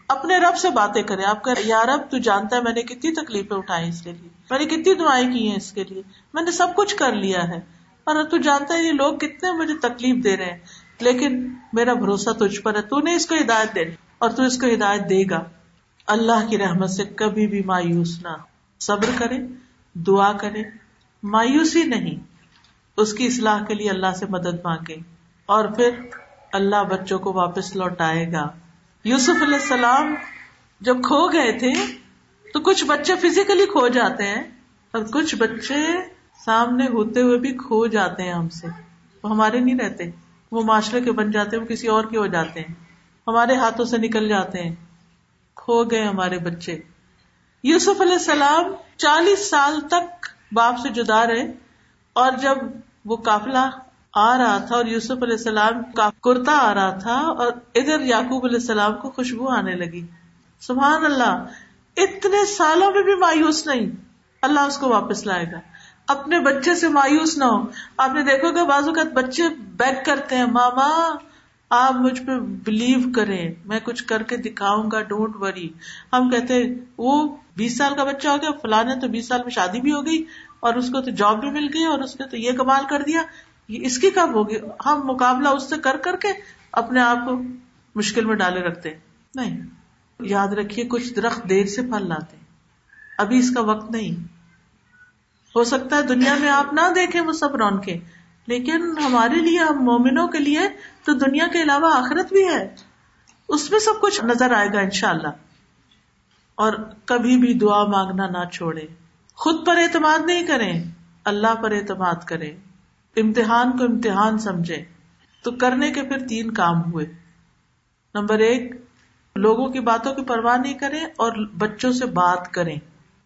اپنے رب سے باتیں کرے آپ کا یا رب، تو جانتا ہے میں نے کتنی تکلیفیں اٹھائی اس کے لیے۔ میں نے کتنی دعائیں کی ہیں اس کے لیے۔ میں نے سب کچھ کر لیا ہے۔ اور تو جانتا ہے یہ لوگ کتنے مجھے تکلیف دے رہے ہیں۔ لیکن میرا بھروسہ تجھ پر ہے، تو نے اس کو ہدایت دے اور تو اس کو ہدایت دے گا۔ اللہ کی رحمت سے کبھی بھی مایوس نہ۔ صبر کرے، دعا کرے۔ مایوسی نہیں، اس کی اصلاح کے لیے اللہ سے مدد مانگے۔ اور پھر اللہ بچوں کو واپس لوٹائے گا۔ یوسف علیہ السلام جب کھو گئے تھے، تو کچھ بچے فزیکلی کھو جاتے ہیں، اور کچھ بچے سامنے ہوتے ہوئے بھی کھو جاتے ہیں ہم سے۔ وہ ہمارے نہیں رہتے، وہ معاشرے کے بن جاتے ہیں، وہ کسی اور کے ہو جاتے ہیں۔ ہمارے ہاتھوں سے نکل جاتے ہیں۔ کھو گئے ہمارے بچے۔ یوسف علیہ السلام چالیس سال تک باپ سے جدا رہے اور جب وہ کافلا آ رہا تھا اور یوسف علیہ السلام کا کرتا آ رہا تھا اور ادھر یعقوب علیہ السلام کو خوشبو آنے لگی۔ سبحان اللہ، اتنے سالوں میں بھی مایوس نہیں۔ اللہ اس کو واپس لائے گا۔ اپنے بچے سے مایوس نہ ہو۔ آپ نے دیکھو گا بازو کا بچے بیک کرتے ہیں، ماما آپ مجھ پہ بلیو کریں، میں کچھ کر کے دکھاؤں گا ڈونٹ وری ہم کہتے وہ بیس سال کا بچہ ہو گیا، فلاں تو بیس سال میں شادی بھی ہو گئی، اور اس کو تو جاب بھی مل گئی اور اس نے تو یہ کمال کر دیا۔ یہ اس کی کب ہوگی؟ ہم مقابلہ اس سے کر کر کے اپنے آپ کو مشکل میں ڈالے رکھتے نہیں۔ یاد رکھیے، کچھ درخت دیر سے پھل لاتے ابھی اس کا وقت نہیں۔ ہو سکتا ہے دنیا میں آپ نہ دیکھیں وہ سب رونقیں۔ لیکن ہمارے لیے، ہم مومنوں کے لیے تو دنیا کے علاوہ آخرت بھی ہے۔ اس میں سب کچھ نظر آئے گا ان شاء اللہ اور کبھی بھی دعا مانگنا نہ چھوڑے خود پر اعتماد نہیں کریں، اللہ پر اعتماد کریں۔ امتحان کو امتحان سمجھے تو کرنے کے پھر تین کام ہوئے۔ نمبر ایک، لوگوں کی باتوں کی پرواہ نہیں کرے اور بچوں سے بات کریں۔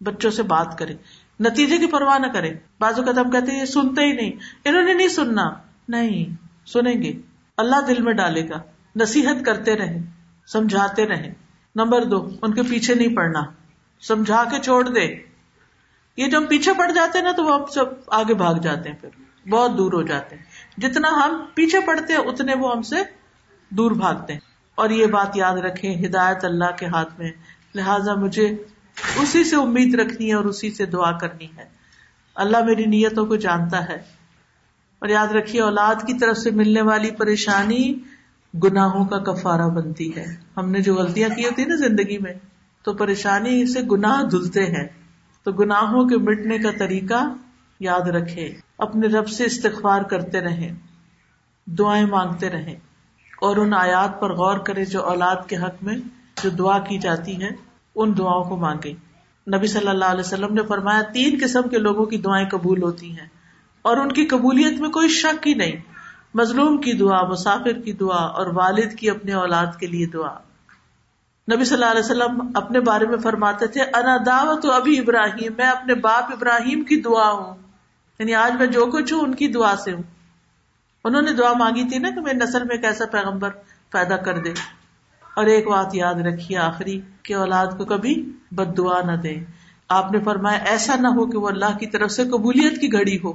بچوں سے بات کریں۔ نتیجے کی پرواہ نہ کرے۔ بازو قدم کہتے یہ سنتے ہی نہیں۔ انہوں نے نہیں سننا۔ نہیں، سنیں گے۔ اللہ دل میں ڈالے گا۔ نصیحت کرتے رہے سمجھاتے رہے نمبر دو، ان کے پیچھے نہیں پڑنا۔ سمجھا کے چھوڑ دے۔ یہ جب پیچھے پڑ جاتے ہیں نا، تو وہ سب آگے بھاگ جاتے ہیں پھر۔ بہت دور ہو جاتے ہیں۔ جتنا ہم پیچھے پڑتے ہیں، اتنے وہ ہم سے دور بھاگتے ہیں۔ اور یہ بات یاد رکھے ہدایت اللہ کے ہاتھ میں لہذا مجھے اسی سے امید رکھنی ہے اور اسی سے دعا کرنی ہے۔ اللہ میری نیتوں کو جانتا ہے۔ اور یاد رکھیے، اولاد کی طرف سے ملنے والی پریشانی گناہوں کا کفارہ بنتی ہے۔ ہم نے جو غلطیاں کی ہوتی ہیں نا زندگی میں، تو پریشانی سے گناہ دھلتے ہیں۔ تو گناہوں کے مٹنے کا طریقہ یاد رکھے اپنے رب سے استغفار کرتے رہے دعائیں مانگتے رہے اور ان آیات پر غور کرے جو اولاد کے حق میں جو دعا کی جاتی ہے۔ ان دعاؤں کو مانگے۔ نبی صلی اللہ علیہ وسلم نے فرمایا، تین قسم کے لوگوں کی دعائیں قبول ہوتی ہیں، اور ان کی قبولیت میں کوئی شک ہی نہیں۔ مظلوم کی دعا، مسافر کی دعا، اور والد کی اپنے اولاد کے لیے دعا۔ نبی صلی اللہ علیہ وسلم اپنے بارے میں فرماتے تھے، انا دعوت ابھی ابراہیم، میں اپنے باپ ابراہیم کی دعا ہوں۔ یعنی آج میں جو کچھ ہوں، ان کی دعا سے ہوں۔ انہوں نے دعا مانگی تھی نا کہ میری نسل میں ایک ایسا پیغمبر پیدا کر دے۔ اور ایک بات یاد رکھیے آخری کہ اولاد کو کبھی بد دعا نہ دے آپ نے فرمایا، ایسا نہ ہو کہ وہ اللہ کی طرف سے قبولیت کی گھڑی ہو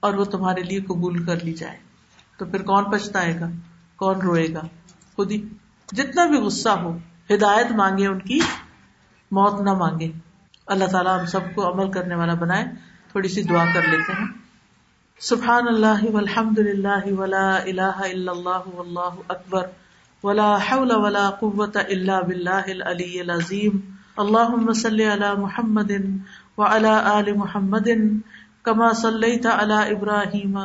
اور وہ تمہارے لیے قبول کر لی جائے۔ تو پھر کون پچھتا گا؟ کون روئے گا؟ خود ہی۔ جتنا بھی غصہ ہو، ہدایت مانگے ان کی، موت نہ مانگے اللہ تعالیٰ ہم سب کو عمل کرنے والا بنائے۔ تھوڑی سی دعا کر لیتے ہیں۔ سبحان اللہ والحمد للہ ولا الہ الا اللہ واللہ اکبر۔ ولا حول ولا قوة الا باللہ العلی العظیم اللہم صلی علی محمد وعلى آل محمد کما صلیت علی ابراہیم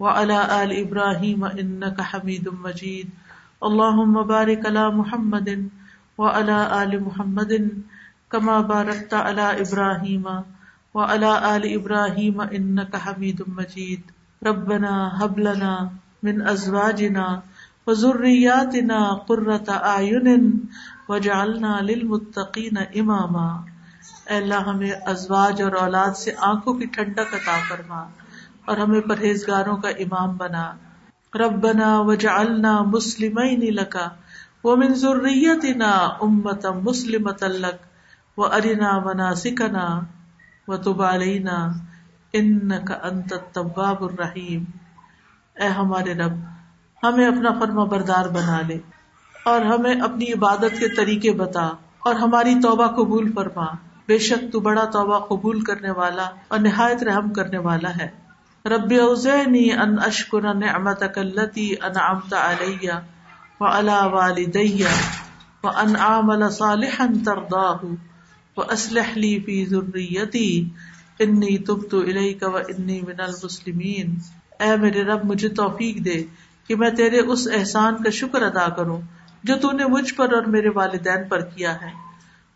وعلى آل ابراہیم انکا حمید مجید اللہم بارک علی محمد وعلى آل محمد کما بارکت علی ابراہیم وعلى آل ابراہیم انکا حمید مجید ربنا حب لنا من ازواجنا وذریاتنا قرۃ اعین وجعلنا للمتقین اماما اے اللہ، ہمیں ازواج اور اولاد سے آنکھوں کی ٹھنڈک عطا فرما اور ہمیں پرہیزگاروں کا امام بنا۔ ربنا وجعلنا مسلمین لک ومن ذریتنا امتا مسلمتا لک وارنا مناسکنا و علینا ان کا انت طباب الرحیم اے ہمارے رب ہمیں اپنا فرما بردار بنا لے اور ہمیں اپنی عبادت کے طریقے بتا اور ہماری توبہ قبول فرما۔ بے شک تو بڑا توبہ قبول کرنے والا اور نہایت رحم کرنے والا ہے۔ رب اوزینی ان اشکر نعمتک اللتی انعمت علیہ وعلا والدیہ وان اعمل صالحا ترضاہ اسلح لی فی ذریتی انی تبت الیک و انی من المسلمین۔ اے میرے رب، مجھے توفیق دے۔ کہ میں تیرے اس احسان کا شکر ادا کروں جو تو نے مجھ پر اور میرے والدین پر کیا ہے۔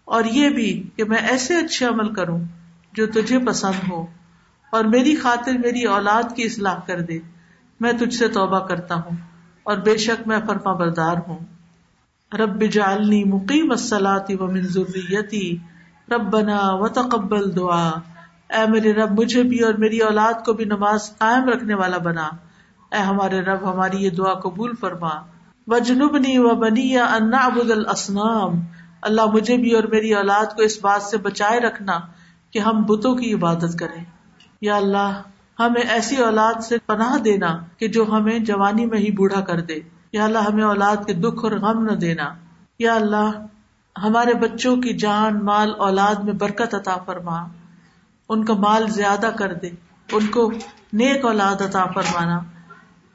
اور یہ بھی کہ میں ایسے اچھے عمل کروں جو تجھے پسند ہو اور میری خاطر میری اولاد کی اصلاح کر دے۔ میں تجھ سے توبہ کرتا ہوں اور بے شک میں فرما بردار ہوں۔ رب جعلنی مقیم الصلاۃ ومن ذریتی۔ ربنا وتقبل دعا۔ اے میرے رب، مجھے بھی اور میری اولاد کو بھی نماز قائم رکھنے والا بنا۔ اے ہمارے رب، ہماری یہ دعا قبول فرما۔ و جنوبنی و بنی ان ابود الاسنام اللہ مجھے بھی اور میری اولاد کو اس بات سے بچائے رکھنا کہ ہم بتوں کی عبادت کریں۔ یا اللہ، ہمیں ایسی اولاد سے پناہ دینا کہ جو ہمیں جوانی میں ہی بوڑھا کر دے۔ یا اللہ، ہمیں اولاد کے دکھ اور غم نہ دینا۔ یا اللہ، ہمارے بچوں کی جان، مال، اولاد میں برکت عطا فرما۔ ان کا مال زیادہ کر دے۔ ان کو نیک اولاد عطا فرمانا۔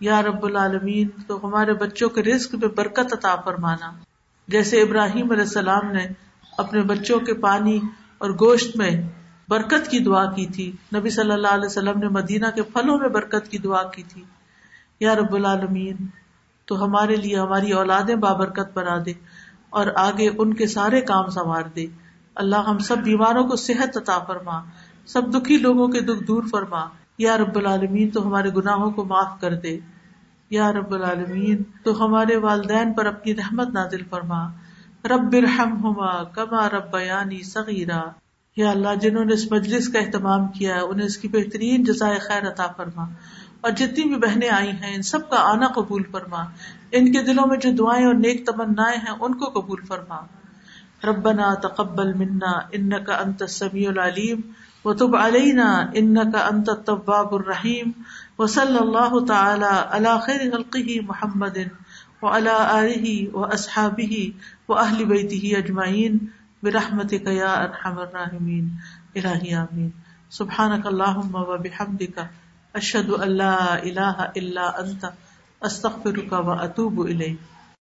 یا رب العالمین، تو ہمارے بچوں کے رزق میں برکت عطا فرمانا۔ جیسے ابراہیم علیہ السلام نے اپنے بچوں کے پانی اور گوشت میں برکت کی دعا کی تھی۔ نبی صلی اللہ علیہ وسلم نے مدینہ کے پھلوں میں برکت کی دعا کی تھی۔ یا رب العالمین، تو ہمارے لیے ہماری اولادیں بابرکت بنا دے اور آگے ان کے سارے کام سنوار دے۔ اللہ ہم سب بیماروں کو صحت عطا فرما، سب دکھی لوگوں کے دکھ دور فرما۔ یا رب العالمین، تو ہمارے گناہوں کو معاف کر دے۔ یا رب العالمین، تو ہمارے والدین پر اپنی رحمت نازل فرما۔ رب ہوما کما رب بیانی صغیرہ یا اللہ، جنہوں نے اس مجلس کا اہتمام کیا انہیں اس کی بہترین جزائے خیر عطا فرما۔ اور جتنی بھی بہنیں آئی ہیں، ان سب کا آنا قبول فرما۔ ان کے دلوں میں جو دعائیں اور نیک تمنا ہیں، ان کو قبول فرما۔ ربنا تقبل منا ان کا انت السمیع العلیم۔ و تب علینا ان کا انت التواب الرحیم۔ و صلی اللہ تعالی علی خیر خلقه محمد وعلى آله وأصحابه وأهل بيته أجمعين برحمتك يا أرحم الراحمين. إلهي آمين. سبحانك اللهم وبحمدك أشهد أن لا إله إلا أنت أستغفرك وأتوب إليك.